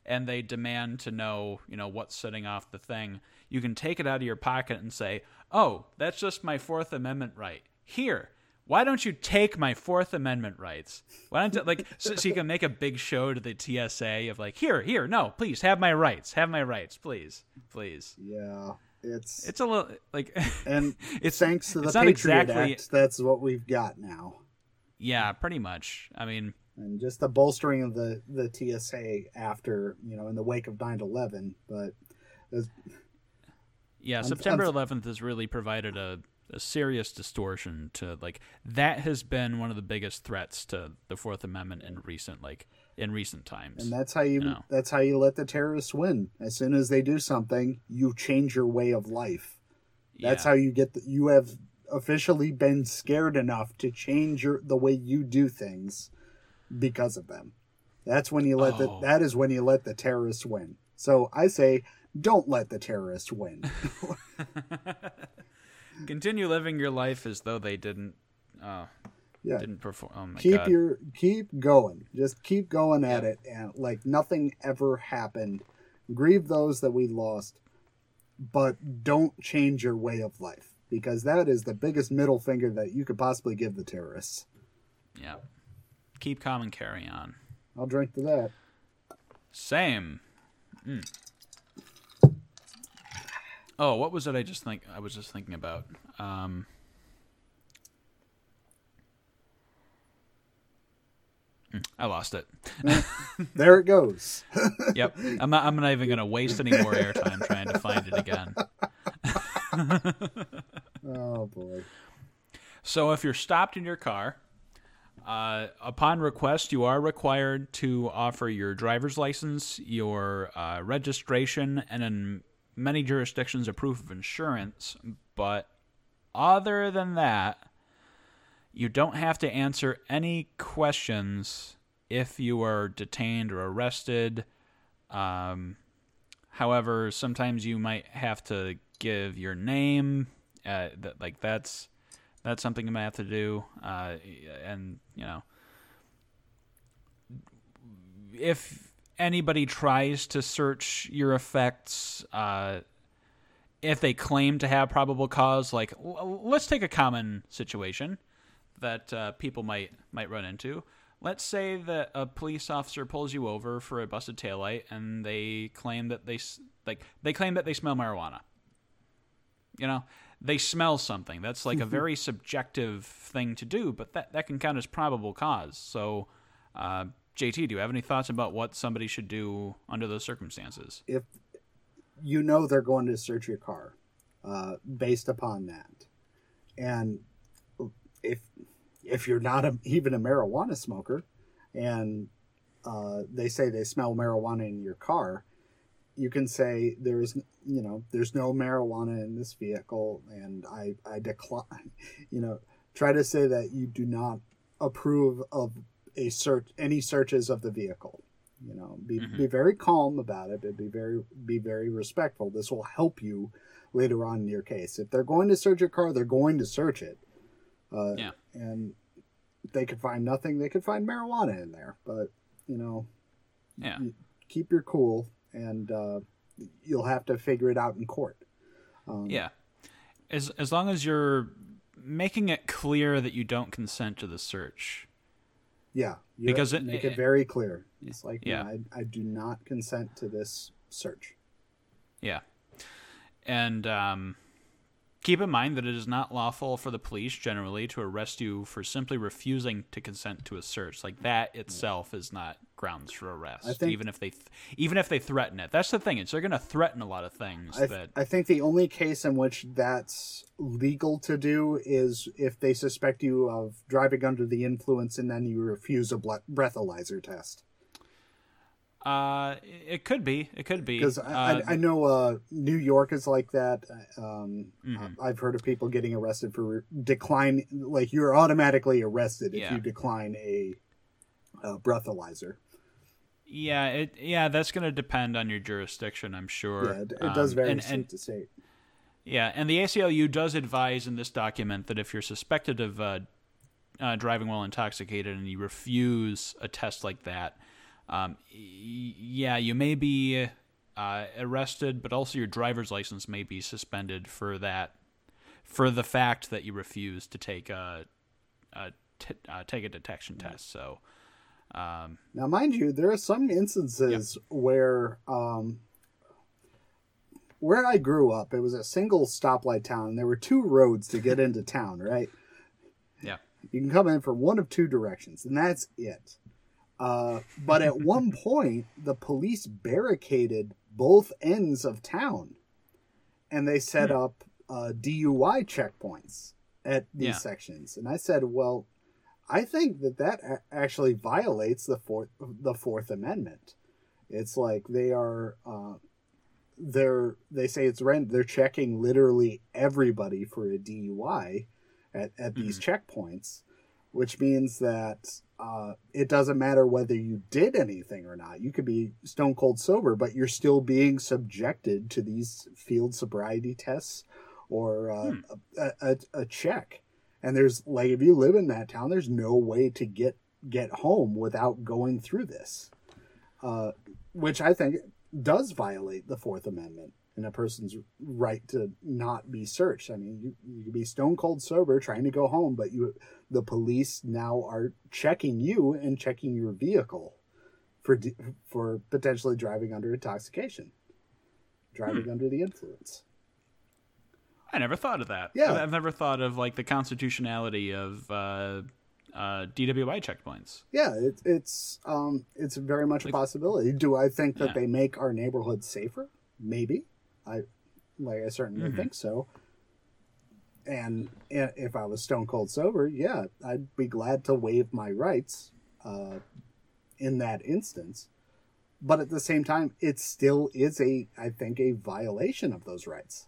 and they demand to know, you know, what's setting off the thing, you can take it out of your pocket and say, "Oh, that's just my Fourth Amendment right. Here, why don't you take my Fourth Amendment rights? Why don't like (laughs) so, so you can make a big show to the TSA of like, here, here, no, please have my rights, have my rights, please, please. Yeah, it's It's a little like, (laughs) and it's thanks to the Patriot exactly- Act, that's what we've got now. yeah, pretty much. I mean, and just the bolstering of the the TSA after you know in the wake of 9/11 but yeah, I'm- September I'm- 11th has really provided a, a serious distortion to like that has been one of the biggest threats to the Fourth Amendment in recent like in recent times. and that's how you No. that's how you let the terrorists win as soon as they do something you change your way of life that's Yeah. how you get the, you have officially been scared enough to change your the way you do things because of them that's when you let Oh. the that is when you let the terrorists win so i say don't let the terrorists win (laughs) (laughs) continue living your life as though they didn't. Uh, yeah didn't perform. Oh my keep god! your keep going just keep going at it and like nothing ever happened grieve those that we lost but don't change your way of life because that is the biggest middle finger that you could possibly give the terrorists yeah, keep calm and carry on. i'll drink to that Same. Mm. Oh, what was it? I just think I was just thinking about. Um, I lost it. (laughs) there it goes (laughs) yep, I'm not. I'm not even gonna waste any more airtime trying to find it again. (laughs) oh boy So if you're stopped in your car, uh, upon request, you are required to offer your driver's license, your uh, registration, and in many jurisdictions, a proof of insurance. But other than that, you don't have to answer any questions if you are detained or arrested. Um, however, sometimes you might have to give your name. Uh, like that's that's something you might have to do. Uh, and you know, if anybody tries to search your effects, uh, if they claim to have probable cause, like let's take a common situation that uh, people might might run into. Let's say that a police officer pulls you over for a busted taillight, and they claim that they like they claim that they smell marijuana. You know, they smell something. That's like a (laughs) very subjective thing to do, but that that can count as probable cause. So, uh, JT, do you have any thoughts about what somebody should do under those circumstances? if you know they're going to search your car uh, based upon that and if if you're not a, even a marijuana smoker and uh, they say they smell marijuana in your car you can say there's you know there's no marijuana in this vehicle and i i decline (laughs) you know try to say that you do not approve of a search any searches of the vehicle you know be, be very calm about it but be very be very respectful. This will help you later on in your case. If they're going to search your car they're going to search it uh, Yeah. and they could find nothing they could find marijuana in there but you know Yeah. keep your cool and uh, you'll have to figure it out in court um, Yeah. As as long as you're making it clear that you don't consent to the search. yeah you Because it- make it- it very clear it's like Yeah. yeah. I, I do not consent to this search Yeah. And um, keep in mind that it is not lawful for the police generally to arrest you for simply refusing to consent to a search. Like that itself is not grounds for arrest, think- even if they th- even if they threaten it. That's the thing. Is they're going to threaten a lot of things I, th- that I think the only case in which that's legal to do is if they suspect you of driving under the influence and then you refuse a breathalyzer test. Uh, it could be. It could be Because I, Uh, I, I know uh, New York is like that. Um, Mm-hmm. I've heard of people getting arrested for decline, like you're automatically arrested if Yeah. you decline a, a breathalyzer. Yeah, it yeah, that's going to depend on your jurisdiction, I'm sure. Yeah, it, it does Um, vary and, state and to state. yeah, and the ACLU does advise in this document that if you're suspected of uh, uh, driving while intoxicated and you refuse a test like that, um, yeah, you may be uh, arrested, but also your driver's license may be suspended for that, for the fact that you refuse to take a, a t- uh, take a detection test. So. Um, Now, mind you, there are some instances where, um, where I grew up, it was a single stoplight town, and there were two roads to get (laughs) into town. Right, yeah. you can come in from one of two directions, and that's it. Uh, but at one (laughs) point, the police barricaded both ends of town, and they set up uh, DUI checkpoints at these Yeah. sections. And I said, well, I think that that a- actually violates the fourth the Fourth Amendment. It's like they are uh, they're they say it's rent. They're checking literally everybody for a DUI at, at these checkpoints, which means that uh, it doesn't matter whether you did anything or not. You could be stone cold sober, but you're still being subjected to these field sobriety tests or uh, a, a, a check. And there's like if you live in that town, there's no way to get get home without going through this, uh, which I think does violate the Fourth Amendment and a person's right to not be searched. I mean, you you could be stone cold sober trying to go home, but you the police now are checking you and checking your vehicle for for potentially driving under intoxication, driving under the influence. I never thought of that. Yeah. I've- never thought of like the constitutionality of uh, uh, DWI checkpoints. Yeah, it, it's um, it's very much a possibility. Do I think that Yeah. they make our neighborhood safer? Maybe. I like I certainly Mm-hmm. think so. And if I was stone cold sober, yeah, I'd be glad to waive my rights uh, in that instance. But at the same time, it still is a, I think, a violation of those rights.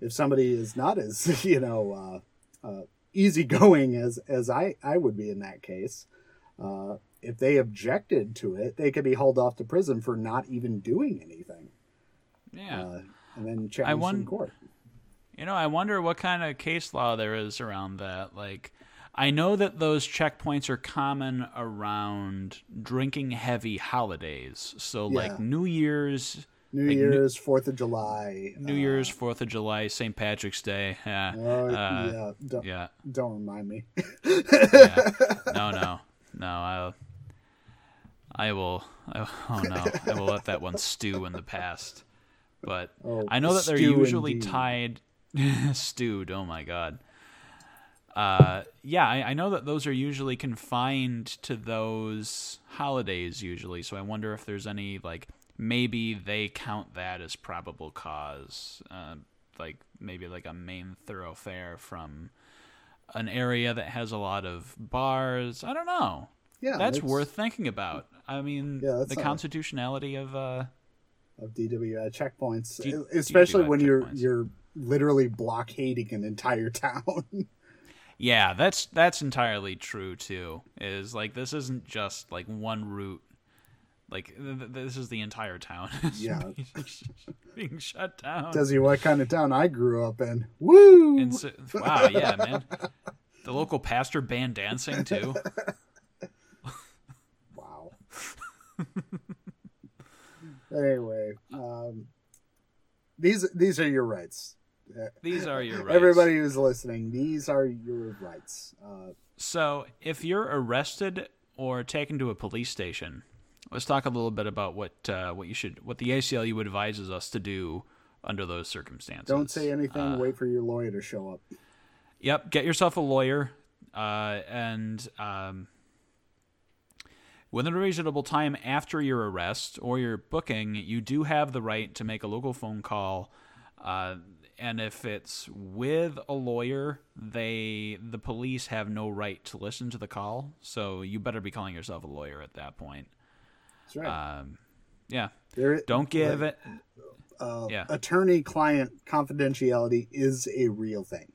If somebody is not as, (laughs) you know, uh, uh, easygoing as as I I would be in that case, uh, if they objected to it, they could be hauled off to prison for not even doing anything, Yeah. uh, and then challenged won- in court. You know, I wonder what kind of case law there is around that. Like, I know that those checkpoints are common around drinking heavy holidays. So, Yeah. like New Year's, New Like, Year's, Fourth of July, New Year's, Fourth of July, St. Patrick's Day. (laughs) Yeah. Uh, oh, Uh, yeah, don't, yeah. don't remind me. yeah. No, no, no. I'll, I will. I, oh no, I will let that one stew in the past. But Oh, I know that they're usually indeed. tied. (laughs) stewed. Oh my god. Uh, yeah, I, I know that those are usually confined to those holidays usually. So I wonder if there's any like maybe they count that as probable cause, uh, like maybe like a main thoroughfare from an area that has a lot of bars. I don't know. Yeah, that's worth thinking about. I mean, Yeah, the constitutionality of uh, of DWI uh, checkpoints, D- especially DWI when you're you're literally blockading an entire (laughs) town. Yeah, that's that's entirely true too. Is like this isn't just like one route. Like th- th- this is the entire town. (laughs) Yeah. being shut down. Tells you what kind of town I grew up in. Woo! And so, wow, yeah, man. The local pastor banned dancing too. (laughs) Wow. Anyway, um, these these are your rights. These are your (laughs) rights. Everybody who's listening, these are your rights. Uh, So, if you're arrested or taken to a police station, let's talk a little bit about what uh, what you should what the ACLU advises us to do under those circumstances. don't say anything. Uh, wait for your lawyer to show up. Yep, get yourself a lawyer, uh, and um, within a reasonable time after your arrest or your booking, you do have the right to make a local phone call. Uh, and if it's with a lawyer, they the police have no right to listen to the call. So you better be calling yourself a lawyer at that point. That's right. Um, yeah, There- don't give it. uh, yeah. attorney-client confidentiality is a real thing.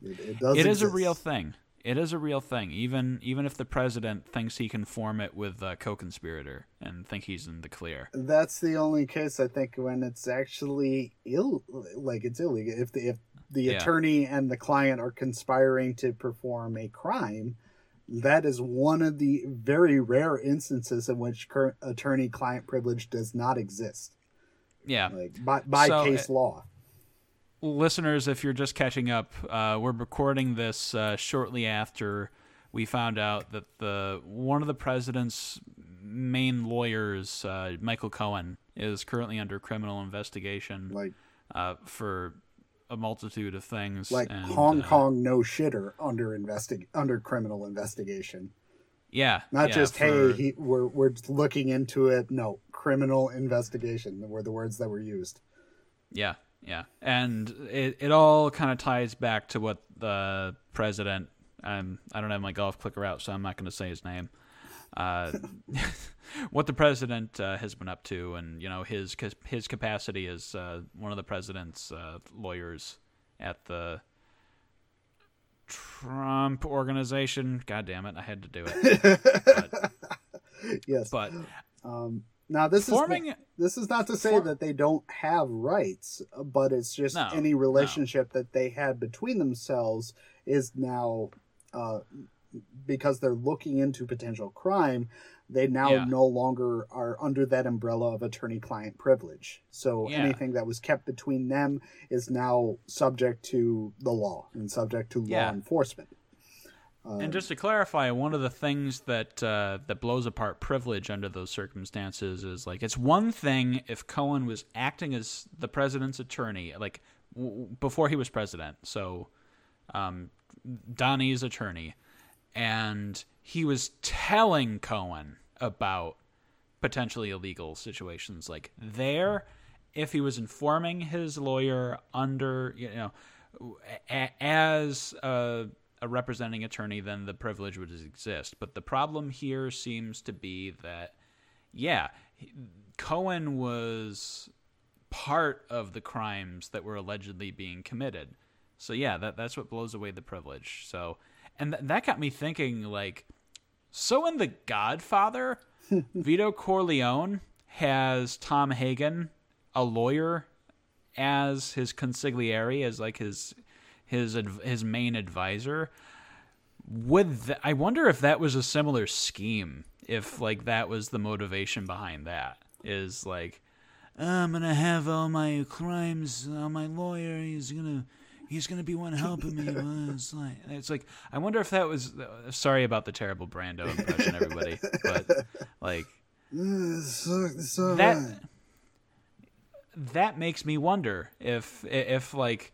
It, it does. It is a real thing. It is a real thing. Even even if the president thinks he can form it with a co-conspirator and think he's in the clear. That's the only case I think when it's actually ill, like it's illegal. If the if the Yeah. attorney and the client are conspiring to perform a crime, that is one of the very rare instances in which attorney-client privilege does not exist, Yeah. like by, by So, case uh, law. Listeners, if you're just catching up, uh, we're recording this uh, shortly after we found out that the one of the president's main lawyers, uh, Michael Cohen, is currently under criminal investigation Like uh, for a multitude of things. like and, Hong uh, Kong no shitter under investi- under criminal investigation. Yeah, Not yeah, just for- hey, he, we're we're looking into it. No, criminal investigation were the words that were used. Yeah, yeah, and it it all kind of ties back to what the president. Um, I don't have my golf clicker out, so I'm not going to say his name. Uh, (laughs) what the president uh, has been up to, and you know his his capacity as uh, one of the president's uh, lawyers at the Trump organization. God damn it, I had to do it. (laughs) Yes. But Um, now this Forming- is this is not to say that they don't have rights, but it's just No, any no. relationship that they had between themselves is now uh, because they're looking into potential crime. They now Yeah. no longer are under that umbrella of attorney-client privilege. So Yeah. anything that was kept between them is now subject to the law and subject to Yeah. law enforcement. And just to clarify, one of the things that uh, that blows apart privilege under those circumstances is like it's one thing if Cohen was acting as the president's attorney, like w- before he was president, so um, Donnie's attorney, and he was telling Cohen about potentially illegal situations. Like there, if he was informing his lawyer under, you know, a- as a, a representing attorney, then the privilege would exist. But the problem here seems to be that, yeah, Cohen was part of the crimes that were allegedly being committed. So yeah, that that's what blows away the privilege. So, and th- that got me thinking, like, so in The Godfather, (laughs) Vito Corleone has Tom Hagen, a lawyer, as his consigliere, as like his his his main advisor. Would th- I wonder if that was a similar scheme? If like that was the motivation behind that? Is like I'm gonna have all my crimes on my lawyer. He's gonna he's gonna be one helping me. (laughs) It's like it's like I wonder if that was. Uh, sorry about the terrible Brando impression, everybody, but like that that makes me wonder if if like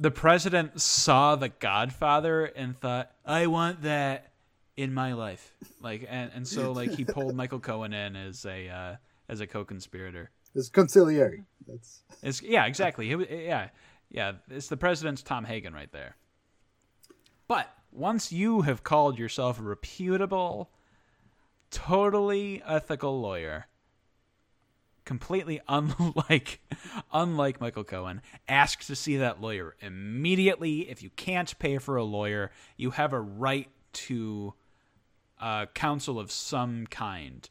the president saw the Godfather and thought, I want that in my life, like and, and so like he pulled Michael Cohen in as a uh, as a co-conspirator. It's consigliere. That's It's, yeah, exactly. He, yeah, yeah. It's the president's Tom Hagen right there. But once you have called yourself a reputable, totally ethical lawyer, completely (laughs) unlike unlike Michael Cohen, ask to see that lawyer immediately. If you can't pay for a lawyer, you have a right to uh, counsel of some kind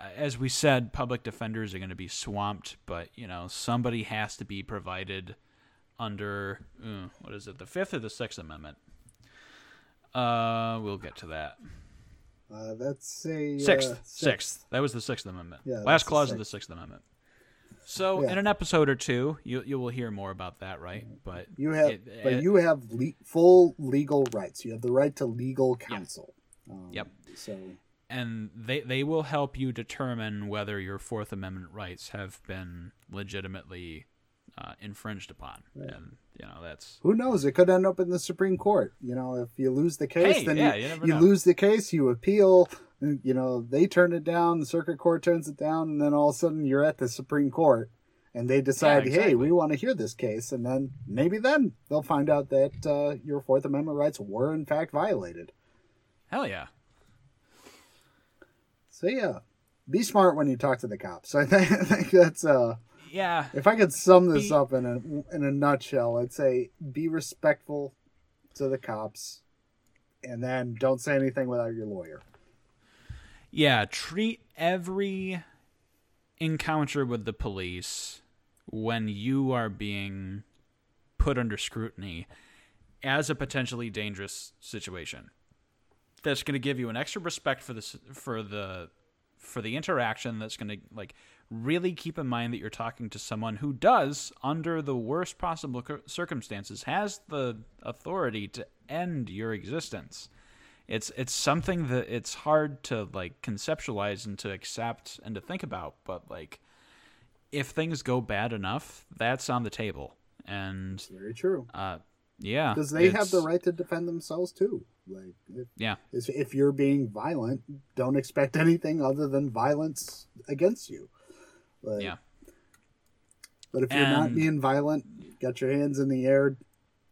uh, as we said, public defenders are going to be swamped, but you know somebody has to be provided under uh, what is it, the Fifth or the Sixth Amendment? Uh, we'll get to that. Uh, that's a Sixth, uh, sixth. That was the Sixth Amendment. Yeah, Last clause of the sixth. Sixth Amendment. So Yeah. in an episode or two, you you will hear more about that, right? But You have, it- but it- you have le- full legal rights. You have the right to legal counsel. Um, Yep. So and they they will help you determine whether your Fourth Amendment rights have been legitimately uh, infringed upon, and you know that's who knows? It could end up in the Supreme Court. You know, if you lose the case, Hey, then yeah, you, you you lose the case. You appeal. You know, they turn it down. The circuit court turns it down, and then all of a sudden you're at the Supreme Court, and they decide, hey, exactly. we want to hear this case, and then maybe then they'll find out that uh, your Fourth Amendment rights were in fact violated. hell yeah. So yeah, be smart when you talk to the cops. I (laughs) think, I think that's uh Yeah. if I could sum this Be- up in a in a nutshell, I'd say be respectful to the cops and then don't say anything without your lawyer. Yeah, treat every encounter with the police when you are being put under scrutiny as a potentially dangerous situation. That's going to give you an extra respect for this for the for the interaction that's going to like really keep in mind that you're talking to someone who does under the worst possible circumstances has the authority to end your existence it's it's something that it's hard to like conceptualize and to accept and to think about but like if things go bad enough that's on the table and Very true. uh yeah Because they have the right to defend themselves too. Like if, yeah if if you're being violent, don't expect (laughs) anything other than violence against you. Like, yeah But if you're not being violent, got your hands in the air.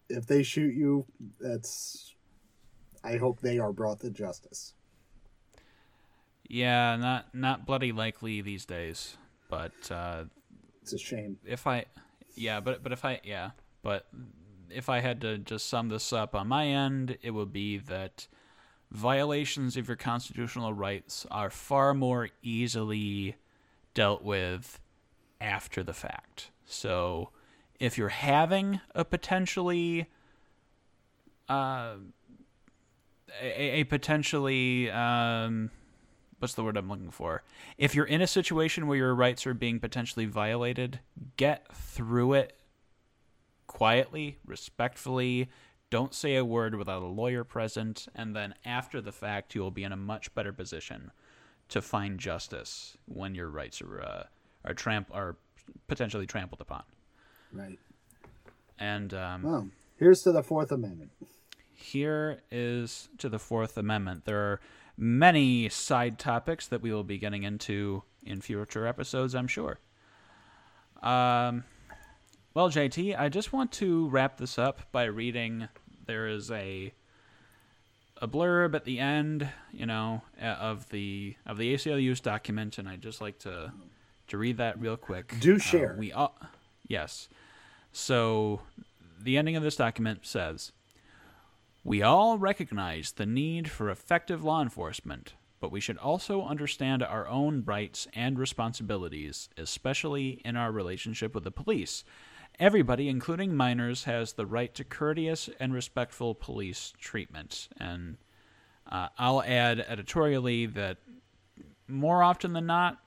If they shoot you, that's. I hope they are brought to justice. yeah not not bloody likely these days but uh It's a shame. if I, yeah, but but if I, yeah, but if I had to just sum this up on my end, it would be that violations of your constitutional rights are far more easily dealt with after the fact. So, if you're having a potentially, uh, a, a potentially, um, what's the word I'm looking for? If you're in a situation where your rights are being potentially violated, get through it quietly, respectfully. Don't say a word without a lawyer present, and then after the fact, you will be in a much better position to find justice when your rights are uh, are tramp are potentially trampled upon. Right. And um, Well, here's to the Fourth Amendment. here is to the Fourth Amendment. There are many side topics that we will be getting into in future episodes, I'm sure. Um, well, JT, I just want to wrap this up by reading. There is a a blurb at the end, you know, uh, of the of the ACLU's document, and I'd just like to to read that real quick. Do Uh, share. we all, yes. So, the ending of this document says. We all recognize the need for effective law enforcement, but we should also understand our own rights and responsibilities, especially in our relationship with the police. Everybody, including minors, has the right to courteous and respectful police treatment. And uh, I'll add editorially that more often than not,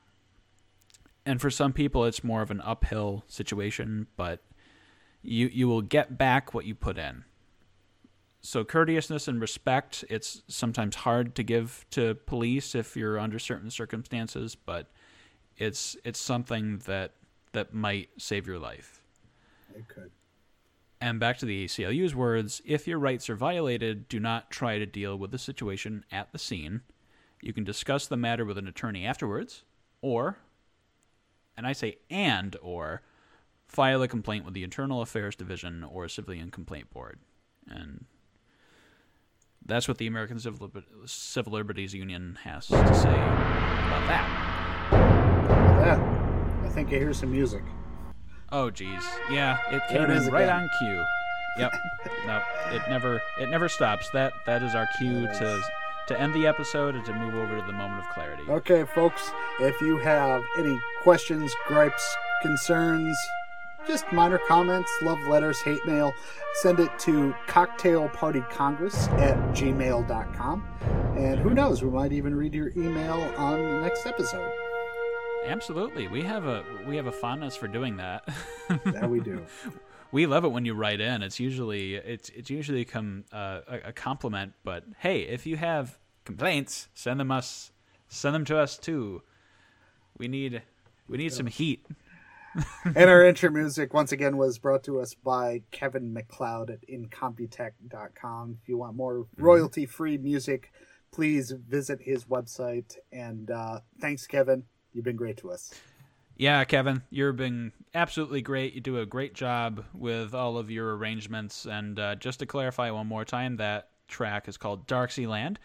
and for some people it's more of an uphill situation, but you you will get back what you put in so courteousness and respect it's sometimes hard to give to police if you're under certain circumstances but it's it's something that that might save your life It could. and back to the ACLU's words if your rights are violated do not try to deal with the situation at the scene you can discuss the matter with an attorney afterwards or and I say and or file a complaint with the Internal Affairs Division or a Civilian Complaint Board and that's what the American Civil, Liber- Civil Liberties Union has to say about that. Yeah. I think I hear some music. Oh, geez, yeah, it came it in right again. on cue. Yep, (laughs) no, it never, it never stops. That that is our cue to to end the episode and to move over to the moment of clarity. Okay, folks, if you have any questions, gripes, concerns, just minor comments, love letters, hate mail, send it to cocktailpartycongress at gmail.com. And who knows, we might even read your email on the next episode. Absolutely, we have a we have a fondness for doing that. (laughs) That we do. (laughs) we love it when you write in. It's usually it's it's usually come uh, a, a compliment. But hey, if you have complaints, send them us. Send them to us too. We need we need some heat. (laughs) and our intro music, once again, was brought to us by Kevin MacLeod at incompetech.com. If you want more royalty free music, please visit his website. And uh, thanks, Kevin. You've been great to us. Yeah, Kevin, you've been absolutely great. You do a great job with all of your arrangements. And uh, just to clarify one more time, that track is called Darksea Land.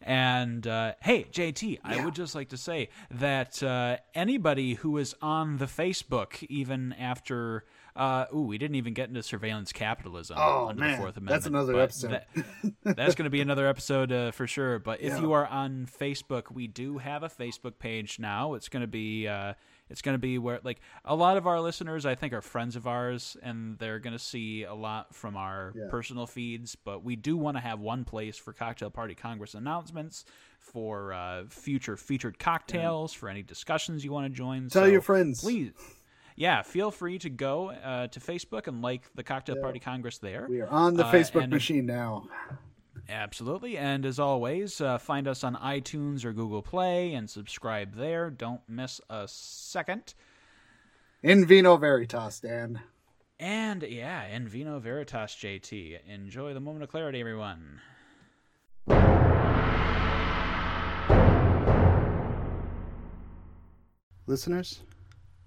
And uh, hey, JT, I would just like to say that uh, anybody who is on the Facebook, even after, uh, ooh, we didn't even get into surveillance capitalism Oh, under man, the Fourth Amendment. that's another episode. that- (laughs) that's going to be another episode uh, for sure. But if Yeah. you are on Facebook, we do have a Facebook page now. It's going to be. Uh, it's going to be where, like, a lot of our listeners, I think, are friends of ours, and they're going to see a lot from our Yeah. personal feeds. But we do want to have one place for Cocktail Party Congress announcements, for uh, future featured cocktails, for any discussions you want to join. Tell So your friends. please. Yeah, feel free to go uh, to Facebook and like the Cocktail Party Congress there. We are on the Uh, Facebook and- machine now. Absolutely. And as always, uh, find us on iTunes or Google Play and subscribe there. Don't miss a second. In vino veritas, Dan. And yeah, in Vino Veritas JT. Enjoy the moment of clarity, everyone. Listeners,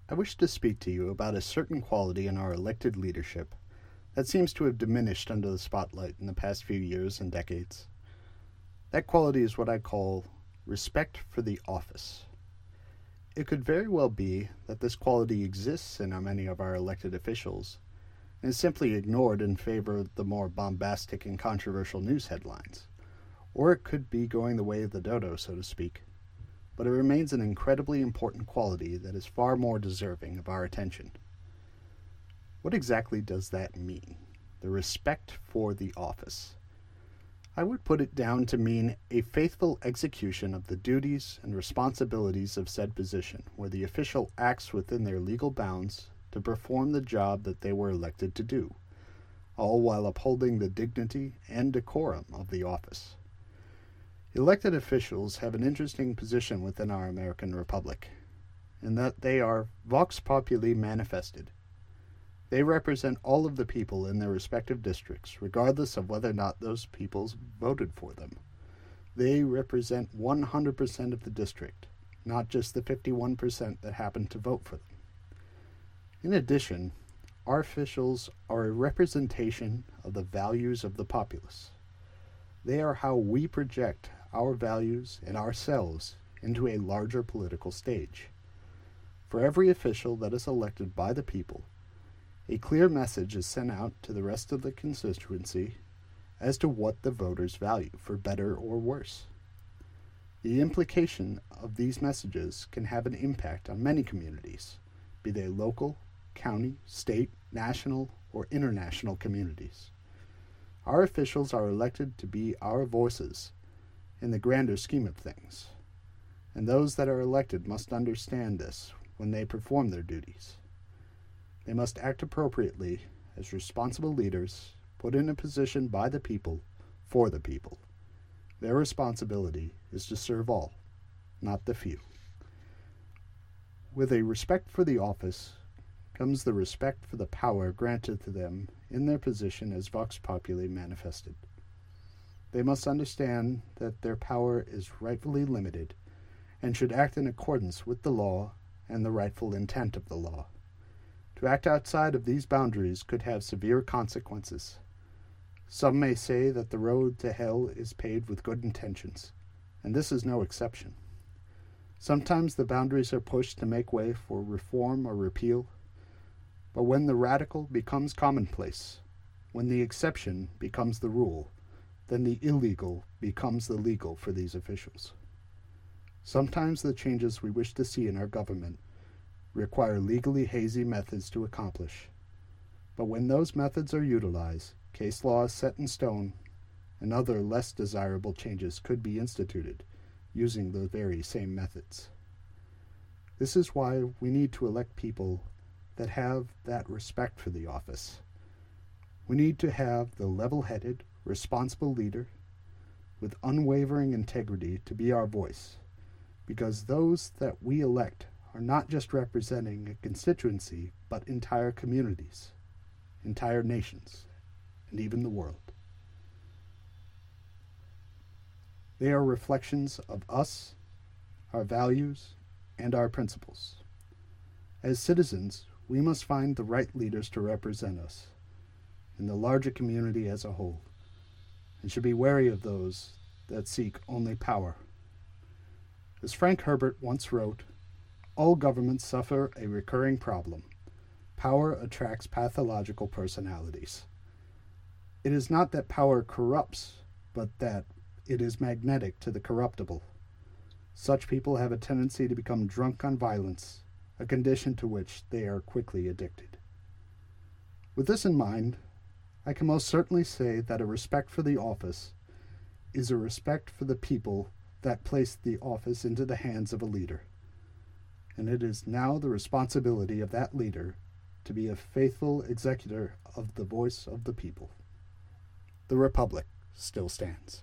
I wish to speak to you about a certain quality in our elected leadership that seems to have diminished under the spotlight in the past few years and decades. That quality is what I call respect for the office. It could very well be that this quality exists in many of our elected officials and is simply ignored in favor of the more bombastic and controversial news headlines. Or it could be going the way of the dodo, so to speak but it remains an incredibly important quality that is far more deserving of our attention. What exactly does that mean? The respect for the office. I would put it down to mean a faithful execution of the duties and responsibilities of said position, where the official acts within their legal bounds to perform the job that they were elected to do, all while upholding the dignity and decorum of the office. Elected officials have an interesting position within our American Republic, in that they are vox populi manifested. They represent all of the people in their respective districts, regardless of whether or not those peoples voted for them. They represent 100% of the district, not just the 51% that happened to vote for them. In addition, our officials are a representation of the values of the populace. They are how we project our values and ourselves into a larger political stage. For every official that is elected by the people, a clear message is sent out to the rest of the constituency as to what the voters value, for better or worse. The implication of these messages can have an impact on many communities, be they local, county, state, national, or international communities. Our officials are elected to be our voices in the grander scheme of things, and those that are elected must understand this when they perform their duties. They must act appropriately as responsible leaders put in a position by the people for the people. Their responsibility is to serve all, not the few. With a respect for the office comes the respect for the power granted to them in their position as Vox Populi manifested. They must understand that their power is rightfully limited and should act in accordance with the law and the rightful intent of the law. To act outside of these boundaries could have severe consequences. Some may say that the road to hell is paved with good intentions, and this is no exception. Sometimes the boundaries are pushed to make way for reform or repeal, but when the radical becomes commonplace, when the exception becomes the rule, then the illegal becomes the legal for these officials. Sometimes the changes we wish to see in our government require legally hazy methods to accomplish. But when those methods are utilized, case law is set in stone, and other less desirable changes could be instituted using the very same methods. This is why we need to elect people that have that respect for the office. We need to have the level headed, responsible leader with unwavering integrity to be our voice, because those that we elect are not just representing a constituency, but entire communities, entire nations, and even the world. They are reflections of us, our values, and our principles. As citizens, we must find the right leaders to represent us in the larger community as a whole, and should be wary of those that seek only power. As Frank Herbert once wrote, all governments suffer a recurring problem. Power attracts pathological personalities. It is not that power corrupts, but that it is magnetic to the corruptible. Such people have a tendency to become drunk on violence, a condition to which they are quickly addicted. With this in mind, I can most certainly say that a respect for the office is a respect for the people that placed the office into the hands of a leader. And it is now the responsibility of that leader to be a faithful executor of the voice of the people. The Republic still stands.